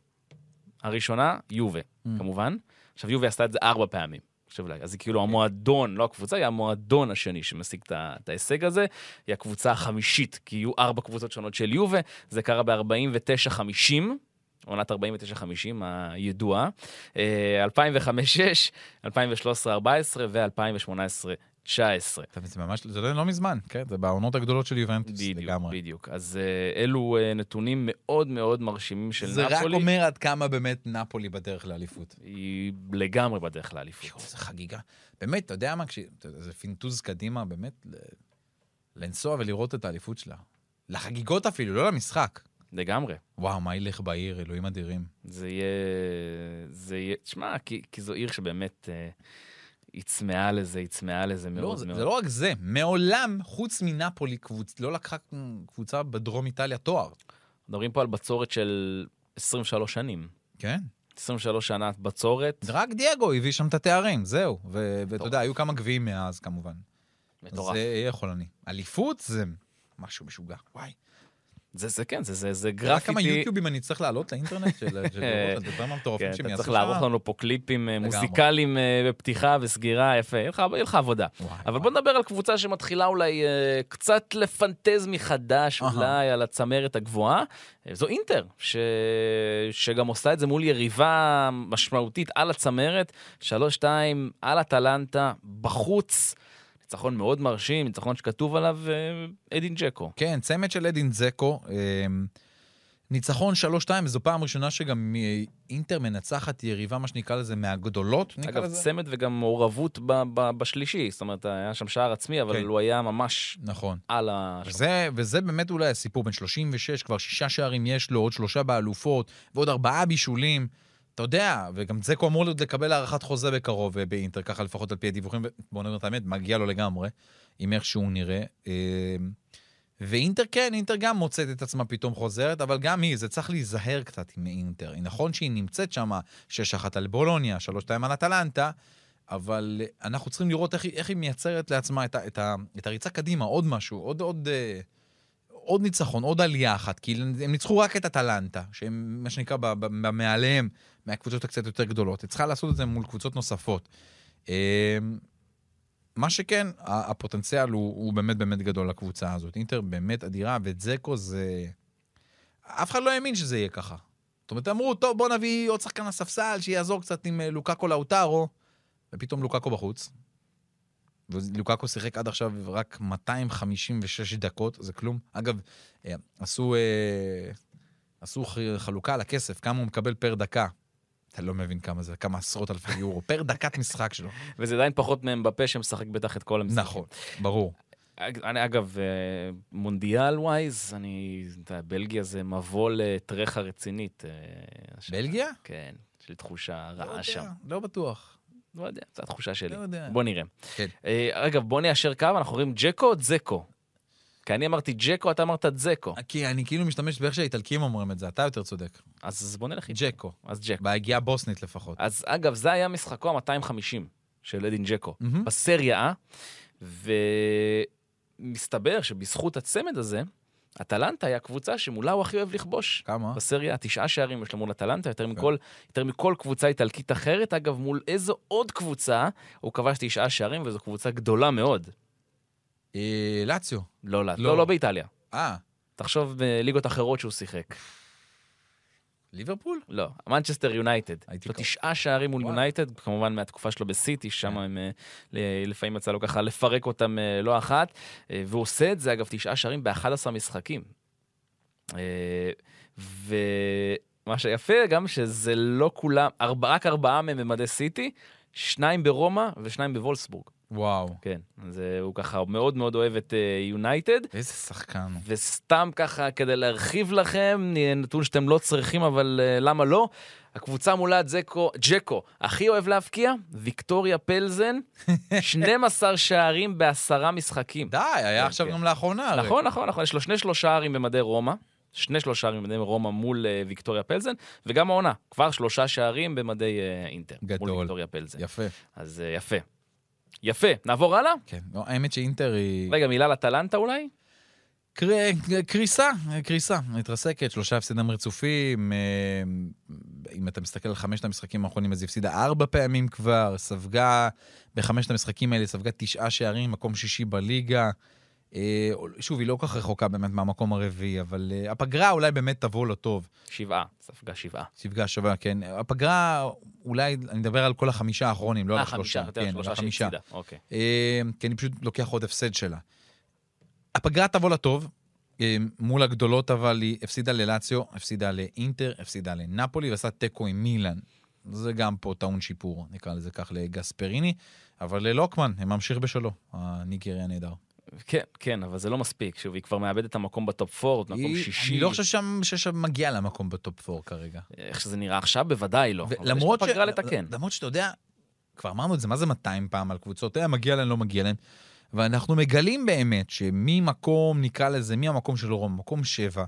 הראשונה, יובה, כמובן. עכשיו, יובה עשתה את זה ארבע פעמים. עכשיו, אז היא כאילו המועדון, לא הקבוצה, היא המועדון השני שמשיג את ההישג הזה. היא הקבוצה החמישית, כי יהיו ארבע קבוצות שונות של יובה. זה קרה ב-49-50. עונת 49-50 הידועה, אה, 2005-6, 2013-14 ו-2018-19. טוב, זה ממש, זה לא לא מזמן, כן? זה בעונות הגדולות של יובנטוס, בדיוק, לגמרי. בדיוק. אז אה, אלו אה, נתונים מאוד מאוד מרשימים של זה רק נפולי. אומר עד כמה באמת נפולי בדרך לאליפות. היא לגמרי בדרך לאליפות. יואו, איזה חגיגה. באמת, אתה יודע מה, כש... זה פינטוז קדימה, באמת, ל... לנסוע ולראות את האליפות שלה. לחגיגות אפילו, לא למשחק. לגמרי. וואו, מה ילך בעיר, אלוהים אדירים. זה יהיה... זה יהיה... תשמע, כי, כי זו עיר שבאמת אה, היא צמאה לזה, היא צמאה לזה מאוד לא, זה, מאוד. זה לא רק זה, מעולם, חוץ מנפולי, קבוצ... לא לקחה קבוצה בדרום איטליה תואר. מדברים פה על בצורת של 23 שנים. כן. 23 שנה בצורת. רק דייגו הביא שם את התארים, זהו. ו- ואתה. יודע, היו כמה גביעים מאז, כמובן. מטורף. זה יהיה חולני. אליפות זה משהו משוגע. וואי. זה, זה כן, זה, זה, זה אתה יודע כמה גרפיטי. יוטיובים אני צריך לעלות לאינטרנט של הדברים המטורפים כן, שהם אתה יעשו צריך שם? לערוך לנו פה קליפים אה. מוזיקליים אה, בפתיחה וסגירה, יפה, יהיה לך- עבודה. אבל. בוא נדבר על קבוצה שמתחילה אולי אה, קצת לפנטז מחדש. אולי על הצמרת הגבוהה. זו אינטר, ש... שגם עושה את זה מול יריבה משמעותית על הצמרת, 3-2 על אטלנטה, בחוץ. ניצחון מאוד מרשים, ניצחון שכתוב עליו אה, אדין ג'קו. כן, צמד של אדין זקו. אמ, ניצחון 3-2, וזו פעם ראשונה שגם אה, אינטר מנצחת יריבה, מה שנקרא לזה, מהגדולות, אגב, לזה. צמד וגם מעורבות ב- ב- בשלישי, זאת אומרת, היה שם שער עצמי, אבל כן. הוא היה ממש נכון. על ה... וזה, וזה באמת אולי הסיפור, בין 36, כבר שישה שערים יש לו, עוד שלושה באלופות, ועוד ארבעה בישולים. אתה יודע, וגם זקו אמור עוד לקבל הארכת חוזה בקרוב אה, באינטר, ככה לפחות על פי הדיווחים, בוא נאמר את האמת, מגיע לו לגמרי, עם איך שהוא נראה. אה, ואינטר כן, אינטר גם מוצאת את עצמה פתאום חוזרת, אבל גם היא, זה צריך להיזהר קצת עם אינטר. נכון שהיא נמצאת שם 6-1 על בולוניה, 3-2 על אטלנטה, אבל אה, אנחנו צריכים לראות איך, איך היא מייצרת לעצמה את, ה, את, ה, את הריצה קדימה, עוד משהו, עוד, עוד, אה, עוד ניצחון, עוד עלייה אחת, כי הם ניצחו רק את אטלנטה, שהם מה שנקרא במעליהם, מהקבוצות הקצת יותר גדולות. היא צריכה לעשות את זה מול קבוצות נוספות. אה, מה שכן, הפוטנציאל הוא, הוא באמת באמת גדול לקבוצה הזאת. אינטר באמת אדירה, וזקו זה... אף אחד לא האמין שזה יהיה ככה. זאת אומרת, אמרו, טוב, בוא נביא עוד שחקן לספסל, שיעזור קצת עם אה, לוקאקו לאוטרו, ופתאום לוקאקו בחוץ. ולוקאקו שיחק עד עכשיו רק 256 דקות, זה כלום. אגב, אה, עשו, אה, עשו חלוקה על הכסף, כמה הוא מקבל פר דקה. אתה לא מבין כמה זה, כמה עשרות אלפי יורו, פר דקת משחק שלו. וזה עדיין פחות מאמבפה שמשחק בטח את כל המשחקים. נכון, ברור. אני, אגב, אה, מונדיאל ווייז, אני, אתה יודע, בלגיה זה מבוא לטרחה רצינית. בלגיה? כן, יש לי תחושה לא רעה יודע, שם. לא בטוח. לא יודע, זו התחושה שלי. לא יודע. בוא נראה. כן. אה, אגב, בוא ניישר קו, אנחנו רואים ג'קו או זקו? כי אני אמרתי ג'קו, אתה אמרת זקו. כי אני כאילו משתמש באיך שהאיטלקים אומרים את זה, אתה יותר צודק. אז בוא נלך איתו. ג'קו. אז ג'קו. בהגיעה הבוסנית לפחות. אז אגב, זה היה משחקו ה-250 של אדין ג'קו, מהמם. בסריה, ומסתבר שבזכות הצמד הזה, אטלנטה היא הקבוצה שמולה הוא הכי אוהב לכבוש. כמה? בסריה, תשעה שערים יש לו מול אטלנטה, יותר כן. מכל, יותר מכל קבוצה איטלקית אחרת. אגב, מול איזו עוד קבוצה הוא כבש תשעה שערים, וזו קבוצה גדולה מאוד. אה, לאציו. לא, לא, לא. לא, לא באיטליה. אה, תחשוב בליגות אחרות שהוא שיחק. ליברפול? לא, מנצ'סטר יונייטד. יש לו. תשעה שערים מול. יונייטד, כמובן מהתקופה שלו בסיטי, שם כן. הם, אה, לפעמים יצא לו ככה לפרק אותם אה, לא אחת. אה, והוא עושה את זה, אגב, תשעה שערים ב-11 משחקים. ומה שיפה גם שזה לא כולם, רק ארבעה מהם במדי סיטי, שניים ברומא ושניים בוולסבורג. וואו. כן, אז אה, הוא ככה מאוד מאוד אוהב את אה, יונייטד. איזה שחקן. וסתם ככה, כדי להרחיב לכם, נתון שאתם לא צריכים, אבל uh, למה לא? הקבוצה מולה ג'קו, ג'קו הכי אוהב להבקיע, ויקטוריה פלזן, 12 שערים בעשרה משחקים. די, היה כן, עכשיו כן. גם לאחרונה. הרי. נכון, נכון, נכון, יש לו שני שלושה שערים במדי רומא. שני שלושה שערים במדי רומא מול uh, ויקטוריה פלזן, וגם העונה, כבר שלושה שערים במדי uh, אינטר. גדול. מול ויקטוריה פלזן. יפה. אז uh, יפה. יפה, נעבור הלאה? כן. לא, האמת שאינטר היא... רגע, מילה לטלנטה אולי? קר- קריסה, קריסה, מתרסקת, שלושה הפסדים רצופים. אה, אם אתה מסתכל על חמשת המשחקים האחרונים, אז היא הפסידה ארבע פעמים כבר, ספגה, בחמשת המשחקים האלה ספגה תשעה שערים, מקום שישי בליגה. אה, שוב, היא לא כל כך רחוקה באמת מהמקום הרביעי, אבל אה, הפגרה אולי באמת תבוא לו טוב. שבעה, ספגה שבעה. ספגה שווה, כן. הפגרה, אולי, אני מדבר על כל החמישה האחרונים, לא על אה, השלושה. חמישה, יותר כן, שלושה על החמישה. אוקיי. כי אני פשוט לוקח עוד הפסד שלה. הפגרה תבוא לטוב, אה, מול הגדולות אבל היא הפסידה ללאציו, הפסידה לאינטר, הפסידה לנפולי ועשה תיקו עם מילאן. זה גם פה טעון שיפור, נקרא לזה כך, לגספריני, אבל ללוקמן, הם ממשיך בשלו, הניגרי הנהדר. כן, כן, אבל זה לא מספיק. שוב, היא כבר מאבדת את המקום ב top 4, מקום היא- שישי. אני לא חושב שם- ששם מגיע למקום ב top 4 כרגע. איך שזה נראה עכשיו, בוודאי לא. לה פגרה לתקן. למרות שאתה יודע, כבר אמרנו את זה, מה זה 200 פעם על קבוצות, אה, מגיע להם, לא מגיע להם. ואנחנו מגלים באמת שממקום, נקרא לזה, מהמקום של רום, מקום 7,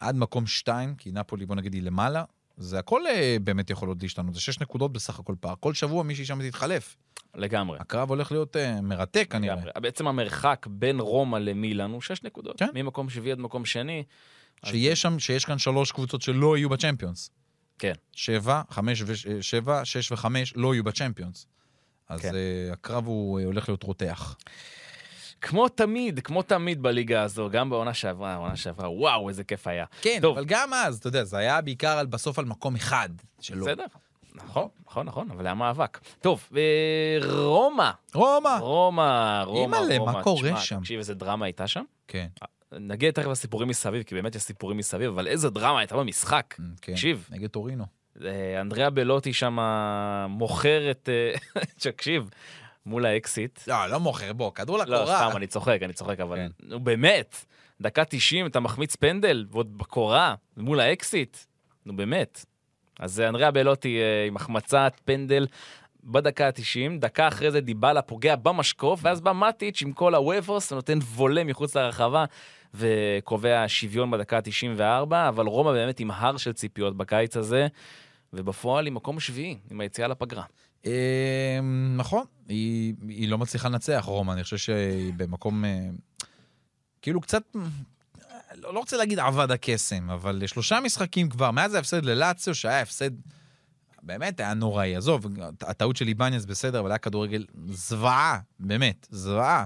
עד מקום 2, כי נפולי, בוא נגיד, היא למעלה, זה הכל אה, באמת יכול עוד להשתנות, זה 6 נקודות בסך הכל פער. כל שבוע מישהי שם תתחלף. לגמרי. הקרב הולך להיות אה, מרתק כנראה. לגמרי. בעצם המרחק בין רומא למילאן הוא 6 נקודות. כן. ממקום שביעי עד מקום שני. אז- שיש שם, שיש כאן שלוש קבוצות שלא יהיו בצ'מפיונס. כן. שבע, חמש ושבע, שש וחמש לא יהיו בצ'מפיונס. אז כן. אה, הקרב הוא אה, הולך להיות רותח. כמו תמיד, כמו תמיד בליגה הזו, גם בעונה שעברה, העונה שעברה, וואו, איזה כיף היה. כן, טוב. אבל גם אז, אתה יודע, זה היה בעיקר על, בסוף על מקום אחד שלו. בסדר. נכון, נכון, נכון, אבל היה מאבק. טוב, אה, רומא. רומא! רומא, רומא, אימא'לה. מה קורה שם? תקשיב, איזה דרמה הייתה שם. כן, נגיע תכף לסיפורים מסביב, כי באמת יש סיפורים מסביב, אבל איזה דרמה הייתה במשחק. כן. תקשיב. נגד טורינו. אה, אנדריאה בלוטי שם מוכר את... אה, תקשיב, מול האקסית. לא, לא מוכר, בוא, כדור לא, לקורה. סתם, אני צוחק, אני צוחק, אבל... כן. נו, באמת, דקה 90, אתה מחמיץ פנדל, ועוד בקורה, מול האקסית. נו, באמת. אז אה, אנדריאה בלוטי אה, עם החמצת פנדל בדקה ה-90, דקה אחרי זה דיבלה פוגע במשקוף, ואז בא מטיץ' עם כל הוובוס, ונותן וולה מחוץ לרחבה, וקובע שוויון בדקה ה-94, אבל רומא באמת עם הר של ציפיות בקיץ הזה, ובפועל היא מקום שביעי, עם היציאה לפגרה. אה, נכון, היא, היא לא מצליחה לנצח, רומא, אני חושב שהיא במקום... אה, כאילו קצת... לא, לא רוצה להגיד עבד הקסם, אבל שלושה משחקים כבר, מאז ההפסד ללאציו, שהיה הפסד באמת היה נוראי. עזוב, הטעות של איבניאס בסדר, אבל היה כדורגל זוועה, באמת, זוועה.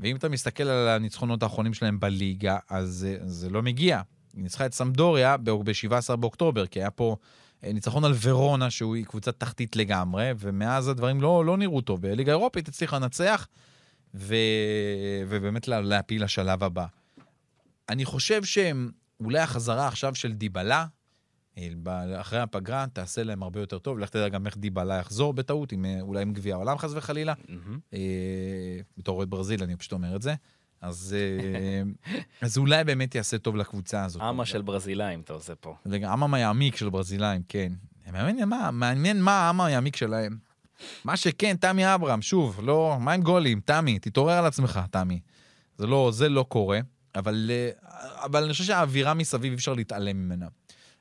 ואם אתה מסתכל על הניצחונות האחרונים שלהם בליגה, אז זה, זה לא מגיע. היא ניצחה את סמדוריה ב-17 באוקטובר, כי היה פה אה, ניצחון על ורונה, שהיא קבוצת תחתית לגמרי, ומאז הדברים לא, לא נראו טוב. בליגה האירופית הצליחה לנצח, ו... ובאמת לה- להפיל לשלב הבא. אני חושב שאולי החזרה עכשיו של דיבלה, אה, אחרי הפגרה, תעשה להם הרבה יותר טוב. לך תדע גם איך דיבלה יחזור בטעות, עם, אה, אולי עם גביע העולם חס וחלילה. מהמם. אה, בתור אוהד ברזיל, אני פשוט אומר את זה. אז, אה, אז אולי באמת יעשה טוב לקבוצה הזאת. אמה של ברזילאים אתה עושה פה. רגע, העם היעמיק של ברזילאים, כן. מעניין מה, מעניין מה העם היעמיק שלהם. מה שכן, תמי אברהם, שוב, לא, מה עם גולים? תמי, תתעורר על עצמך, תמי. זה לא, זה לא קורה, אבל, אה, אבל אני חושב שהאווירה מסביב, אי אפשר להתעלם ממנה.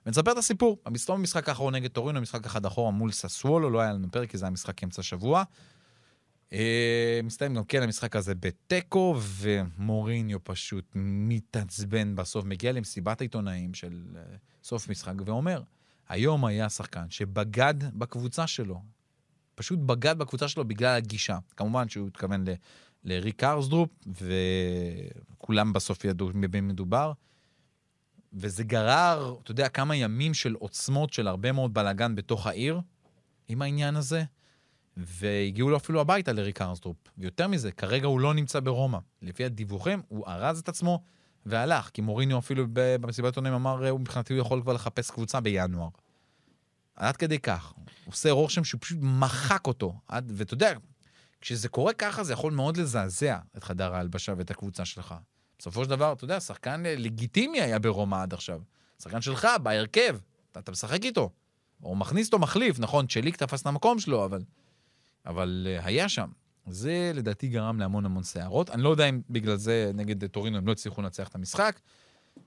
ונספר את הסיפור. המסתום במשחק האחרון נגד טורינו, משחק אחד אחורה מול ססוולו, לא היה לנו פרק, כי זה היה משחק אמצע שבוע. אה, מסתיים גם כן המשחק הזה בתיקו, ומוריניו פשוט מתעצבן בסוף, מגיע למסיבת העיתונאים של אה, סוף משחק ואומר, היום היה שחקן שבגד בקבוצה שלו. פשוט בגד בקבוצה שלו בגלל הגישה. כמובן שהוא התכוון ל- לריק ארסדרופ, וכולם בסוף ידעו במי מדובר. וזה גרר, אתה יודע, כמה ימים של עוצמות של הרבה מאוד בלאגן בתוך העיר עם העניין הזה, והגיעו לו אפילו הביתה לריק קארסדורפ. ויותר מזה, כרגע הוא לא נמצא ברומא. לפי הדיווחים, הוא ארז את עצמו והלך, כי מוריניו אפילו במסיבת עיתונאים אמר, הוא מבחינתי הוא יכול כבר לחפש קבוצה בינואר. עד כדי כך. הוא עושה רושם שהוא פשוט מחק אותו. עד, ואתה יודע, כשזה קורה ככה, זה יכול מאוד לזעזע את חדר ההלבשה ואת הקבוצה שלך. בסופו של דבר, אתה יודע, שחקן לגיטימי היה ברומא עד עכשיו. שחקן שלך, בהרכב, אתה, אתה משחק איתו. או מכניס אותו מחליף, נכון, צ'ליק תפס את המקום שלו, אבל, אבל אה, היה שם. זה לדעתי גרם להמון המון סערות. אני לא יודע אם בגלל זה נגד טורינו הם לא הצליחו לנצח את המשחק,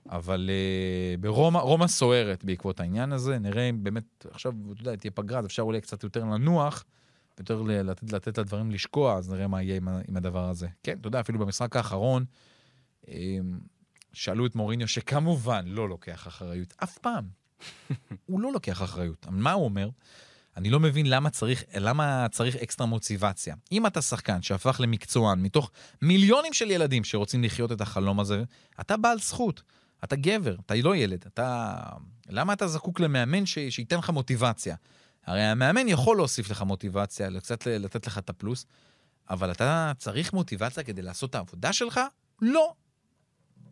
אבל uh, ברומא, רומא סוערת בעקבות העניין הזה. נראה אם באמת, עכשיו, אתה יודע, תהיה פגרה, אז אפשר אולי קצת יותר לנוח, יותר לתת, לתת לדברים לשקוע, אז נראה מה יהיה עם, עם הדבר הזה. כן, אתה יודע, אפילו במשחק האחרון, um, שאלו את מוריניו, שכמובן לא לוקח אחריות, אף פעם. הוא לא לוקח אחריות. מה הוא אומר? אני לא מבין למה צריך, למה צריך אקסטרה מוטיבציה. אם אתה שחקן שהפך למקצוען מתוך מיליונים של ילדים שרוצים לחיות את החלום הזה, אתה בעל זכות. אתה גבר, אתה לא ילד. אתה... למה אתה זקוק למאמן ש... שייתן לך מוטיבציה? הרי המאמן יכול להוסיף לך מוטיבציה, קצת לתת לך את הפלוס, אבל אתה צריך מוטיבציה כדי לעשות את העבודה שלך? לא.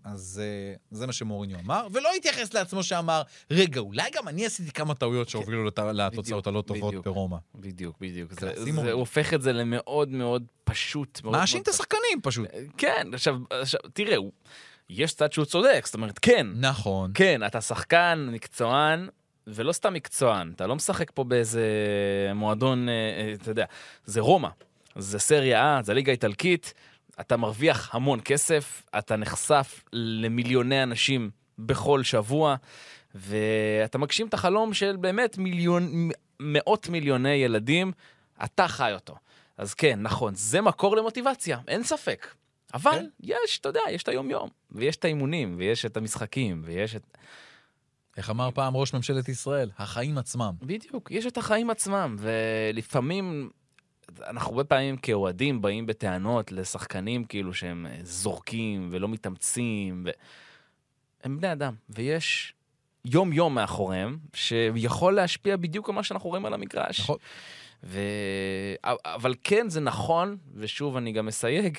אז uh, זה מה שמוריניו אמר, ולא התייחס לעצמו שאמר, רגע, אולי גם אני עשיתי כמה טעויות שהובילו לת- לתוצאות הלא טובות. ברומא. בדיוק, בדיוק. זה, זה מוריניו. הופך את זה למאוד מאוד פשוט. מאשים את השחקנים פשוט. כן, עכשיו, עכשיו תראה, יש צד שהוא צודק, זאת אומרת, כן, נכון. כן, אתה שחקן, מקצוען, ולא סתם מקצוען, אתה לא משחק פה באיזה מועדון, אה, אה, אתה יודע, זה רומא, זה סריה A, זה ליגה איטלקית, אתה מרוויח המון כסף, אתה נחשף למיליוני אנשים בכל שבוע, ואתה מגשים את החלום של באמת מיליון, מאות מיליוני ילדים, אתה חי אותו. אז כן, נכון, זה מקור למוטיבציה, אין ספק. אבל כן. יש, אתה יודע, יש את היום-יום, ויש את האימונים, ויש את המשחקים, ויש את... איך אמר פעם ראש ממשלת ישראל? החיים עצמם. בדיוק, יש את החיים עצמם, ולפעמים, אנחנו הרבה פעמים כאוהדים באים בטענות לשחקנים כאילו שהם אה, זורקים ולא מתאמצים, ו... הם בני אדם, ויש יום-יום מאחוריהם, שיכול להשפיע בדיוק על מה שאנחנו רואים על המגרש. נכון. ו... אבל כן, זה נכון, ושוב, אני גם מסייג,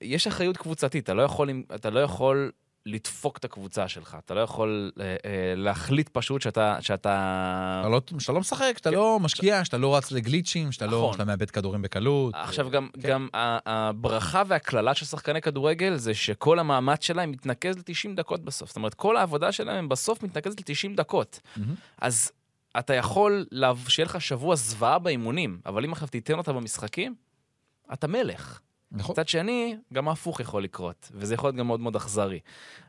יש אחריות קבוצתית, אתה לא יכול, אתה לא יכול לדפוק את הקבוצה שלך, אתה לא יכול אה, אה, להחליט פשוט שאתה... שאתה... אתה לא- שאתה לא משחק, שאתה לא משקיע, שאתה לא רץ לגליצ'ים, שאתה לא... נכון. שאתה מאבד כדורים בקלות. עכשיו גם, כן. גם הברכה והקללה של שחקני כדורגל זה שכל המאמץ שלהם מתנקז ל-90 דקות בסוף. זאת אומרת, כל העבודה שלהם בסוף מתנקזת ל-90 דקות. אז אתה יכול שיהיה לך שבוע זוועה באימונים, אבל אם עכשיו תיתן אותה במשחקים, אתה מלך. נכון. מצד שני, גם ההפוך יכול לקרות, וזה יכול להיות גם מאוד מאוד אכזרי.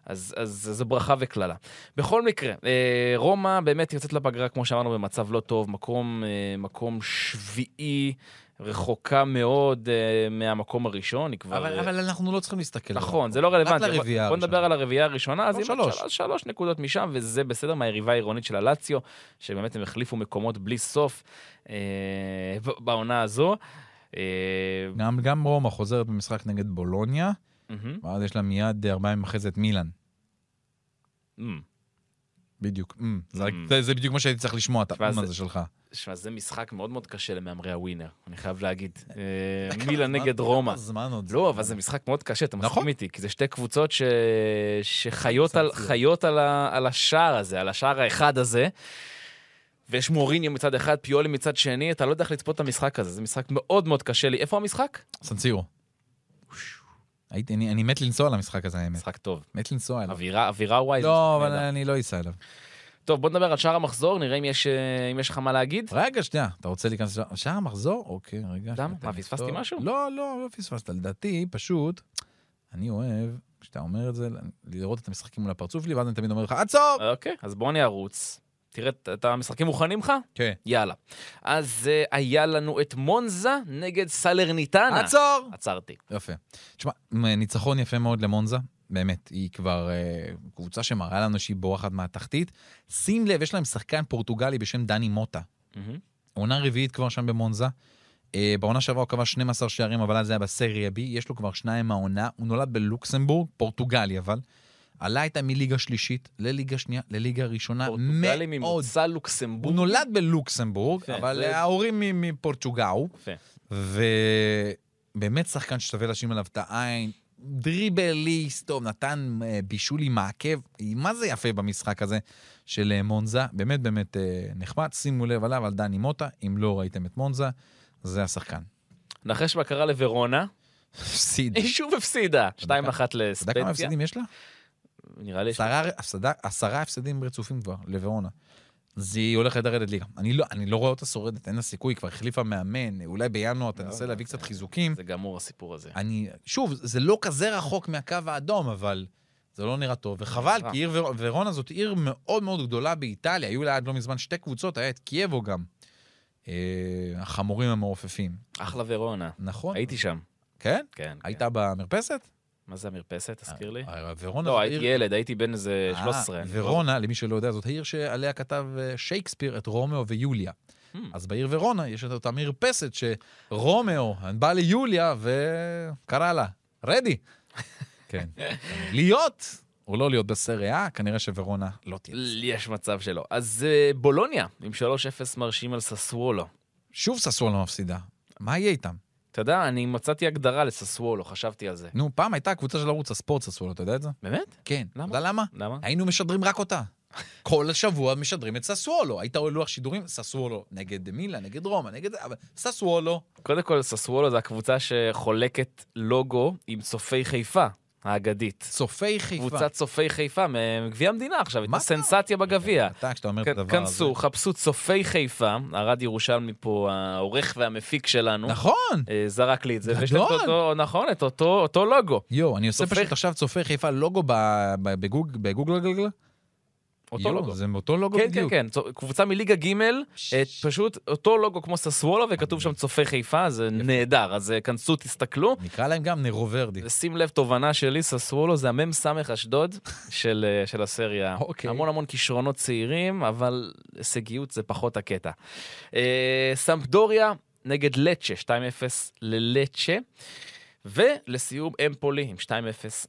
אז, אז זו ברכה וקללה. בכל מקרה, אה, רומא באמת יוצאת לפגרה, כמו שאמרנו, במצב לא טוב, מקום, אה, מקום שביעי, רחוקה מאוד אה, מהמקום הראשון, היא כבר... אבל, אה, אבל אנחנו לא צריכים להסתכל. נכון, עליו. זה לא רלוונטי. רק לרביעייה בוא נדבר הראשונה. על הרביעייה הראשונה, אז אם שלוש. שלוש, שלוש נקודות משם, וזה בסדר מהיריבה העירונית של הלציו, שבאמת הם החליפו מקומות בלי סוף אה, בעונה הזו. אה, גם, גם רומא חוזרת במשחק נגד בולוניה, מהמם. ואז יש לה מיד ארבעה ימים אחרי זה את מילאן. אמ. בדיוק. אמ, זה, אמ. זה, בדיוק מה שהייתי צריך לשמוע, את האם זה- הזה שלך. שמע, זה משחק מאוד מאוד קשה למהמרי הווינר, אני חייב להגיד. אה, זמן- נגד רומא. כמה זמן עוד? לא, אבל זה משחק מאוד קשה, אתה נכון. מסכים איתי, כי זה שתי קבוצות. שחיות. על השער הזה, על השער האחד הזה. ויש מוריניו מצד אחד, פיולי מצד שני, אתה לא יודע איך לצפות את המשחק הזה, זה משחק מאוד מאוד קשה לי. איפה המשחק? סנסירו. הייתי, אני, אני מת לנסוע למשחק הזה, האמת. משחק טוב. מת לנסוע אליו. אווירה, אווירה וואי. לא, אבל. אני לא אסע אליו. טוב, בוא נדבר על שער המחזור, נראה אם יש, אה, אם יש לך מה להגיד. רגע, שנייה, אתה רוצה להיכנס לשער- שער המחזור? אוקיי, רגע. למה? מה, פספסתי. משהו? לא, לא, לא פספסת. לדעתי, פשוט, אני אוהב, כשאתה אומר את זה, לראות את המשחקים מול הפרצוף שלי, ואז אני תמיד אומר לך, עצור! אוקיי, אז בוא אני ארוץ. תראה, אתה משחקים מוכנים לך? כן. יאללה. אז uh, היה לנו את מונזה נגד סלרניטנה. עצור! עצרתי. יפה. תשמע, ניצחון יפה מאוד למונזה. באמת, היא כבר uh, קבוצה שמראה לנו שהיא בורחת מהתחתית. שים לב, יש להם שחקן פורטוגלי בשם דני מוטה. מהמם. עונה רביעית כבר שם במונזה. Uh, בעונה שעברה הוא כבש 12 שערים, אבל אז זה היה בסריה B. יש לו כבר שניים מהעונה. הוא נולד בלוקסמבורג, פורטוגלי אבל. עלה איתה מליגה שלישית לליגה שנייה, לליגה ראשונה. פורטוגלי. ממוצא לוקסמבורג. הוא נולד בלוקסמבורג, יפה, אבל זה- ההורים מפורטוגאו. ובאמת שחקן ששווה לשים עליו את העין. דריבליסט, טוב, נתן אה, בישול עם העקב. מה זה יפה במשחק הזה של אה, מונזה? באמת באמת אה, נחמד. שימו לב עליו, על דני מוטה. אם לא ראיתם את מונזה, זה השחקן. נחש מה קרה לוורונה? הפסיד. היא שוב הפסידה. 2-1 אתה יודע כמה לספציה. הפסדים יש לה? נראה לי... עשרה, הפסדה, עשרה הפסדים רצופים כבר, לוורונה. אז היא הולכת לרדת ליגה. אני לא, אני לא רואה אותה שורדת, אין לה סיכוי, כבר החליפה מאמן, אולי בינואר תנסה להביא קצת חיזוקים. זה גמור הסיפור הזה. אני, שוב, זה לא כזה רחוק מהקו האדום, אבל זה לא נראה טוב, וחבל. כי עיר ור- ורונה זאת עיר מאוד מאוד גדולה באיטליה, היו לה עד לא מזמן שתי קבוצות, היה את קייבו גם. אה, החמורים המעופפים. אחלה ורונה. נכון? הייתי שם. כן? כן. היית כן. במרפסת? מה זה המרפסת? תזכיר לי. אה, ורונה לא, הייתי ילד, הייתי בן איזה אה, 13. ורונה, למי שלא יודע, זאת העיר שעליה כתב אה, שייקספיר את רומאו ויוליה. Hmm. אז בעיר ורונה יש את אותה מרפסת שרומאו בא ליוליה וקרא לה, רדי. כן. להיות או לא להיות בסריה, כנראה שוורונה לא תהיה. יש מצב שלא. אז אה, בולוניה, עם 3-0 מרשים על ססוולו. שוב ססוולו מפסידה. מה יהיה איתם? אתה יודע, אני מצאתי הגדרה לססוולו, חשבתי על זה. נו, פעם הייתה קבוצה של ערוץ הספורט ססוולו, אתה יודע את זה? באמת? כן. למה? אתה יודע למה? למה? היינו משדרים רק אותה. כל השבוע משדרים את ססוולו. היית רואה לוח שידורים, ססוולו נגד מילה, נגד רומא, נגד... אבל ססוולו. קודם כל, ססוולו זה הקבוצה שחולקת לוגו עם צופי חיפה, האגדית. צופי חיפה. קבוצת צופי חיפה מגביע המדינה עכשיו, הייתה סנסציה בגביע. אתה, כשאתה אומר את הדבר הזה. כנסו, חפשו צופי חיפה, ארד ירושלמי פה, העורך והמפיק שלנו. נכון. אה, זרק לי את זה. ויש להם את אותו, נכון, את אותו, לוגו. יואו, אני עושה פשוט עכשיו צופי חיפה לוגו בגוגל. אותו יואו, לוגו. זה אותו לוגו כן, כן, בדיוק. כן, צו- קבוצה מליגה ג', אה, פשוט אותו לוגו כמו ססוולו, וכתוב שם צופי חיפה, זה נהדר, אז אה, כנסו, תסתכלו. נקרא להם גם נרו ורדי. ושים לב, תובנה שלי, ססוולו זה המ"ם סמך אשדוד של, אה, של הסריה. אוקיי. המון המון כישרונות צעירים, אבל הישגיות זה פחות הקטע. אה, סמפדוריה נגד לצ'ה, 2-0 ללצ'ה. ולסיום אמפולי עם 2-0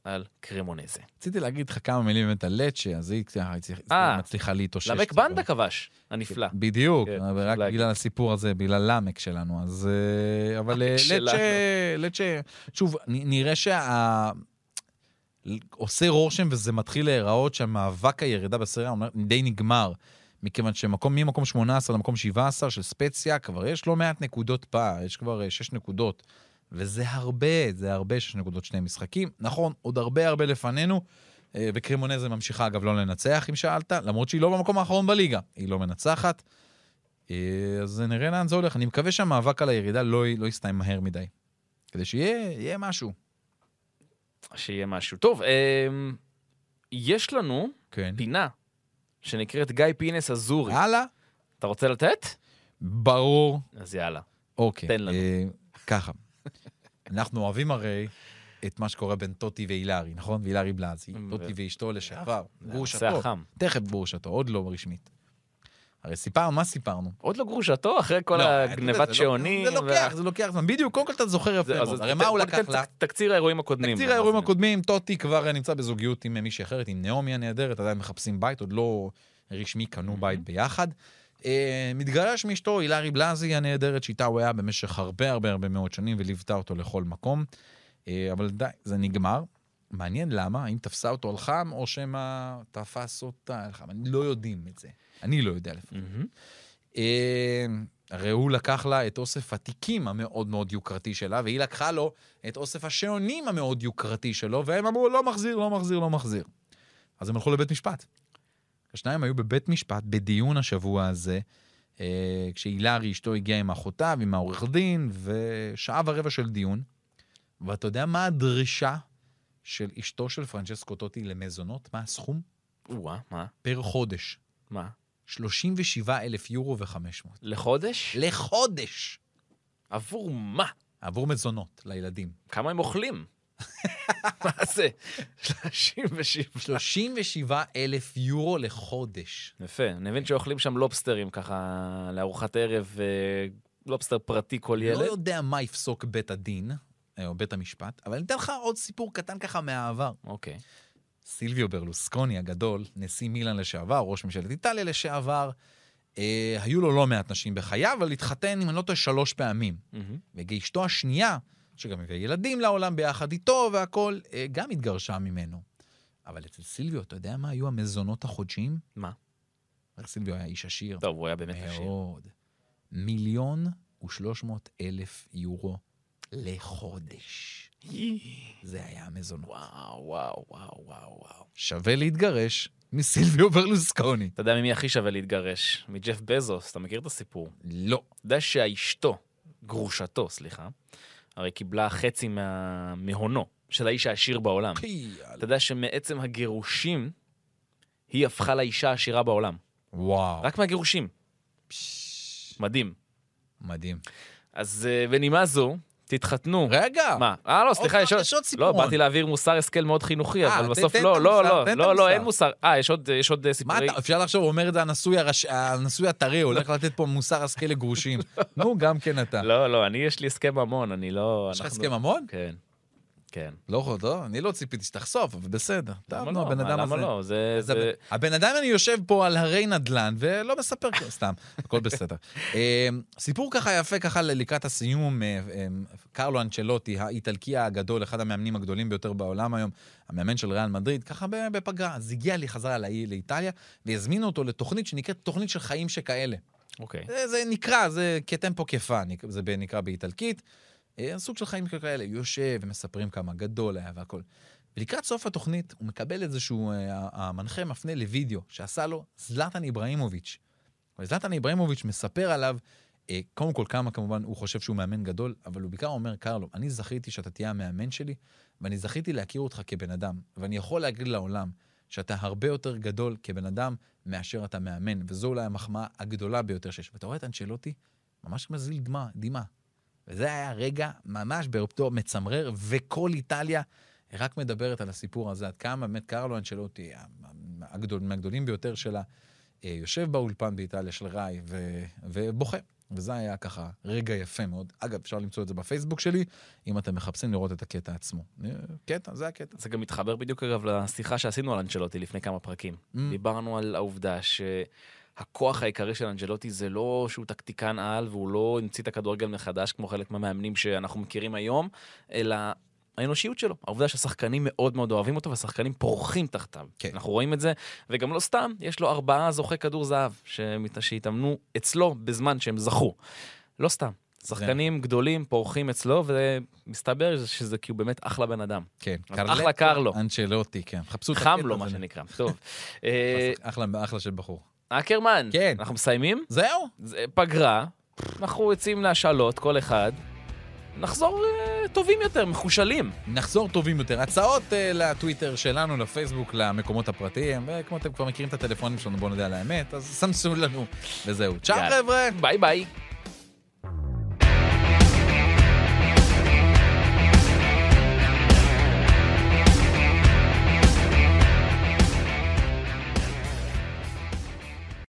על קרמונזה. רציתי להגיד לך כמה מילים באמת על לצ'ה, אז היא אה, מצליחה להתאושש. למק. בנדה כבש, הנפלא. בדיוק, כן, רק. בגלל הסיפור הזה, בגלל למק שלנו. אז... אה, אבל אה. לצ'ה, לצ'ה, שוב, נראה שה... עושה רושם וזה מתחיל להיראות שהמאבק הירידה בסריה די נגמר. מכיוון שמקום ממקום 18 למקום 17 של ספציה, כבר יש לא מעט נקודות פער, יש כבר אה, 6 נקודות. וזה הרבה, זה הרבה 6 נקודות שני משחקים. נכון, עוד הרבה הרבה לפנינו. אה, וקרימונזה ממשיכה אגב לא לנצח, אם שאלת, למרות שהיא לא במקום האחרון בליגה. היא לא מנצחת. אה, אז נראה לאן זה הולך. אני מקווה שהמאבק על הירידה לא, לא יסתיים מהר מדי. כדי שיהיה יהיה משהו. שיהיה משהו. טוב, אמ, יש לנו כן. פינה שנקראת גיא פינס אזורי. הלאה. אתה רוצה לתת? ברור. אז יאללה. אוקיי. תן לנו. אה, ככה. אנחנו אוהבים הרי את מה שקורה בין טוטי והילרי, נכון? והילרי בלאזי. טוטי ואשתו לשעבר. זה גרושתו. תכף גרושתו, עוד לא רשמית. הרי סיפרנו, מה סיפרנו? עוד לא גרושתו אחרי כל לא, אתה יודע, הגנבת זה לא- שעונים. זה לוקח, זה לוקח זמן. בדיוק, קודם כל אתה זוכר יפה מאוד. הרי מה הוא לקח לה? תקציר האירועים הקודמים. תקציר האירועים הקודמים, טוטי כבר נמצא בזוגיות עם מישהי אחרת, עם נעמי הנהדרת, עדיין מחפשים בית, עוד לא רשמי קנו בית ביחד. אה, מתגרש מאשתו הילרי בלאזי הנהדרת, שאיתה הוא היה במשך הרבה הרבה הרבה מאוד שנים וליוותה אותו לכל מקום. אה, אבל די, זה נגמר. מעניין למה, האם תפסה אותו על חם, או שמא תפס אותה על חם. אני לא יודעים את זה. אני לא יודע לפחות. מהמם. אה, הרי הוא לקח לה את אוסף התיקים המאוד מאוד יוקרתי שלה, והיא לקחה לו את אוסף השעונים המאוד יוקרתי שלו, והם אמרו, לא מחזיר, לא מחזיר, לא מחזיר. אז הם הלכו לבית משפט. השניים היו בבית משפט בדיון השבוע הזה, אה, כשהילרי אשתו הגיעה עם אחותה ועם העורך דין, ושעה ורבע של דיון. ואתה יודע מה הדרישה של אשתו של פרנצ'סקו טוטי למזונות? מה הסכום? או-אה, מה? פר חודש. מה? 37 אלף יורו ו-500. לחודש? לחודש. עבור מה? עבור מזונות לילדים. כמה הם אוכלים? מה זה? 37. 37 אלף יורו לחודש. יפה, אני מבין שאוכלים שם לובסטרים ככה לארוחת ערב, אה, לובסטר פרטי כל לא ילד. יודע מה יפסוק בית הדין, אה, או בית המשפט, אבל אני אתן לך עוד סיפור קטן ככה מהעבר. אוקיי. סילביו ברלוסקוני הגדול, נשיא מילאן לשעבר, ראש ממשלת איטליה לשעבר, אה, היו לו לא מעט נשים בחייו, אבל התחתן, אם אני לא טועה, שלוש פעמים. מהמם. ואשתו השנייה, שגם הביאה ילדים לעולם ביחד איתו והכול, אה, גם התגרשה ממנו. אבל אצל סילביו, אתה יודע מה היו המזונות החודשיים? מה? סילביו היה איש עשיר. טוב, הוא היה באמת עשיר. מאוד. מיליון ושלוש מאות אלף יורו לחודש. זה היה המזונות. וואו, וואו, וואו, וואו, וואו. שווה להתגרש מסילביו ברלוסקוני. אתה יודע ממי הכי שווה להתגרש? מג'ף בזוס, אתה מכיר את הסיפור? לא. אתה יודע שאשתו, גרושתו, סליחה, הרי קיבלה חצי מה... מהונו של האיש העשיר בעולם. אתה יודע שמעצם הגירושים, היא הפכה לאישה העשירה בעולם. וואו. רק מהגירושים. מדהים. מדהים. אז אה, בנימה זו, תתחתנו. רגע. מה? אה, לא, סליחה, יש עוד... יש עוד סיפור. לא, באתי להעביר מוסר השכל מאוד חינוכי, אה, אבל בסוף לא, לא, לא, את לא, לא, המוסר. אין מוסר. אה, יש עוד- אה, מה סיפורי... אתה, אפשר לחשוב, הוא אומר את זה הנשוי, הטרי, הוא הולך לתת פה מוסר השכל לגרושים. נו, גם כן אתה. לא, לא, אני, יש לי הסכם ממון, אני לא... יש לך הסכם ממון? כן. כן. לא, לא, אני לא ציפיתי שתחשוף, אבל בסדר. למה לא? הבן אדם למה הזה. לא? זה... זה- הבן אדם, אני יושב פה על הרי נדל"ן ולא מספר סתם, הכל בסדר. אה, סיפור ככה יפה, ככה לקראת הסיום, אה, אה, קרלו אנצ'לוטי, האיטלקי הגדול, אחד המאמנים הגדולים ביותר בעולם היום, המאמן של ריאל מדריד, ככה בפגרה. אז הגיע לי חזרה לאי- לאיטליה, והזמינו אותו לתוכנית שנקראת תוכנית של חיים שכאלה. אוקיי. זה, זה נקרא, זה כטמפו כפה, נק- זה נקרא באיטלקית. אה, סוג של חיים כאלה, יושב ומספרים כמה גדול היה והכל. ולקראת סוף התוכנית הוא מקבל איזשהו, אה, המנחה מפנה לוידאו שעשה לו זלטן איברהימוביץ'. וזלטן איברהימוביץ' מספר עליו, אה, קודם כל כמה כמובן הוא חושב שהוא מאמן גדול, אבל הוא בעיקר אומר, קרלו, אני זכיתי שאתה תהיה המאמן שלי, ואני זכיתי להכיר אותך כבן אדם, ואני יכול להגיד לעולם שאתה הרבה יותר גדול כבן אדם מאשר אתה מאמן, וזו אולי המחמאה הגדולה ביותר שיש. ואתה רואה את אנצ'לוטי, ממש מזיל דמעה, דמעה. וזה היה רגע ממש באופטו מצמרר, וכל איטליה רק מדברת על הסיפור הזה, עד כמה באמת קרלו אנצ'לוטי, הגדול, מהגדולים ביותר שלה, אה, יושב באולפן באיטליה של ראי ו, ובוכה. וזה היה ככה רגע יפה מאוד. אגב, אפשר למצוא את זה בפייסבוק שלי, אם אתם מחפשים לראות את הקטע עצמו. אה, קטע, זה הקטע. זה גם מתחבר בדיוק אגב לשיחה שעשינו על אנג'לוטי לפני כמה פרקים. Mm. דיברנו על העובדה שהכוח העיקרי של אנג'לוטי זה לא שהוא טקטיקן על והוא לא המציא את הכדורגל מחדש כמו חלק מהמאמנים שאנחנו מכירים היום, אלא האנושיות שלו. העובדה שהשחקנים מאוד מאוד אוהבים אותו והשחקנים פורחים תחתיו. כן. אנחנו רואים את זה, וגם לא סתם, יש לו ארבעה זוכי כדור זהב שהתאמנו אצלו בזמן שהם זכו. לא סתם. שחקנים גדולים פורחים אצלו, ומסתבר שזה כי הוא באמת אחלה בן אדם. כן, אחלה קרלו. אנצ'לוטי, כן. חפשו את חם הקטע לו, מה הזה. שנקרא. טוב. אה, אחלה, אחלה של בחור. אקרמן, כן. אנחנו מסיימים? זהו? זה פגרה, אנחנו יוצאים להשאלות, כל אחד. נחזור אה, טובים יותר, מחושלים. נחזור טובים יותר. הצעות uh, לטוויטר שלנו, לפייסבוק, למקומות הפרטיים, וכמו אתם כבר מכירים את הטלפונים שלנו, בואו נדע על האמת, אז סמסו לנו, וזהו. צ'או יאללה. חבר'ה! ביי ביי.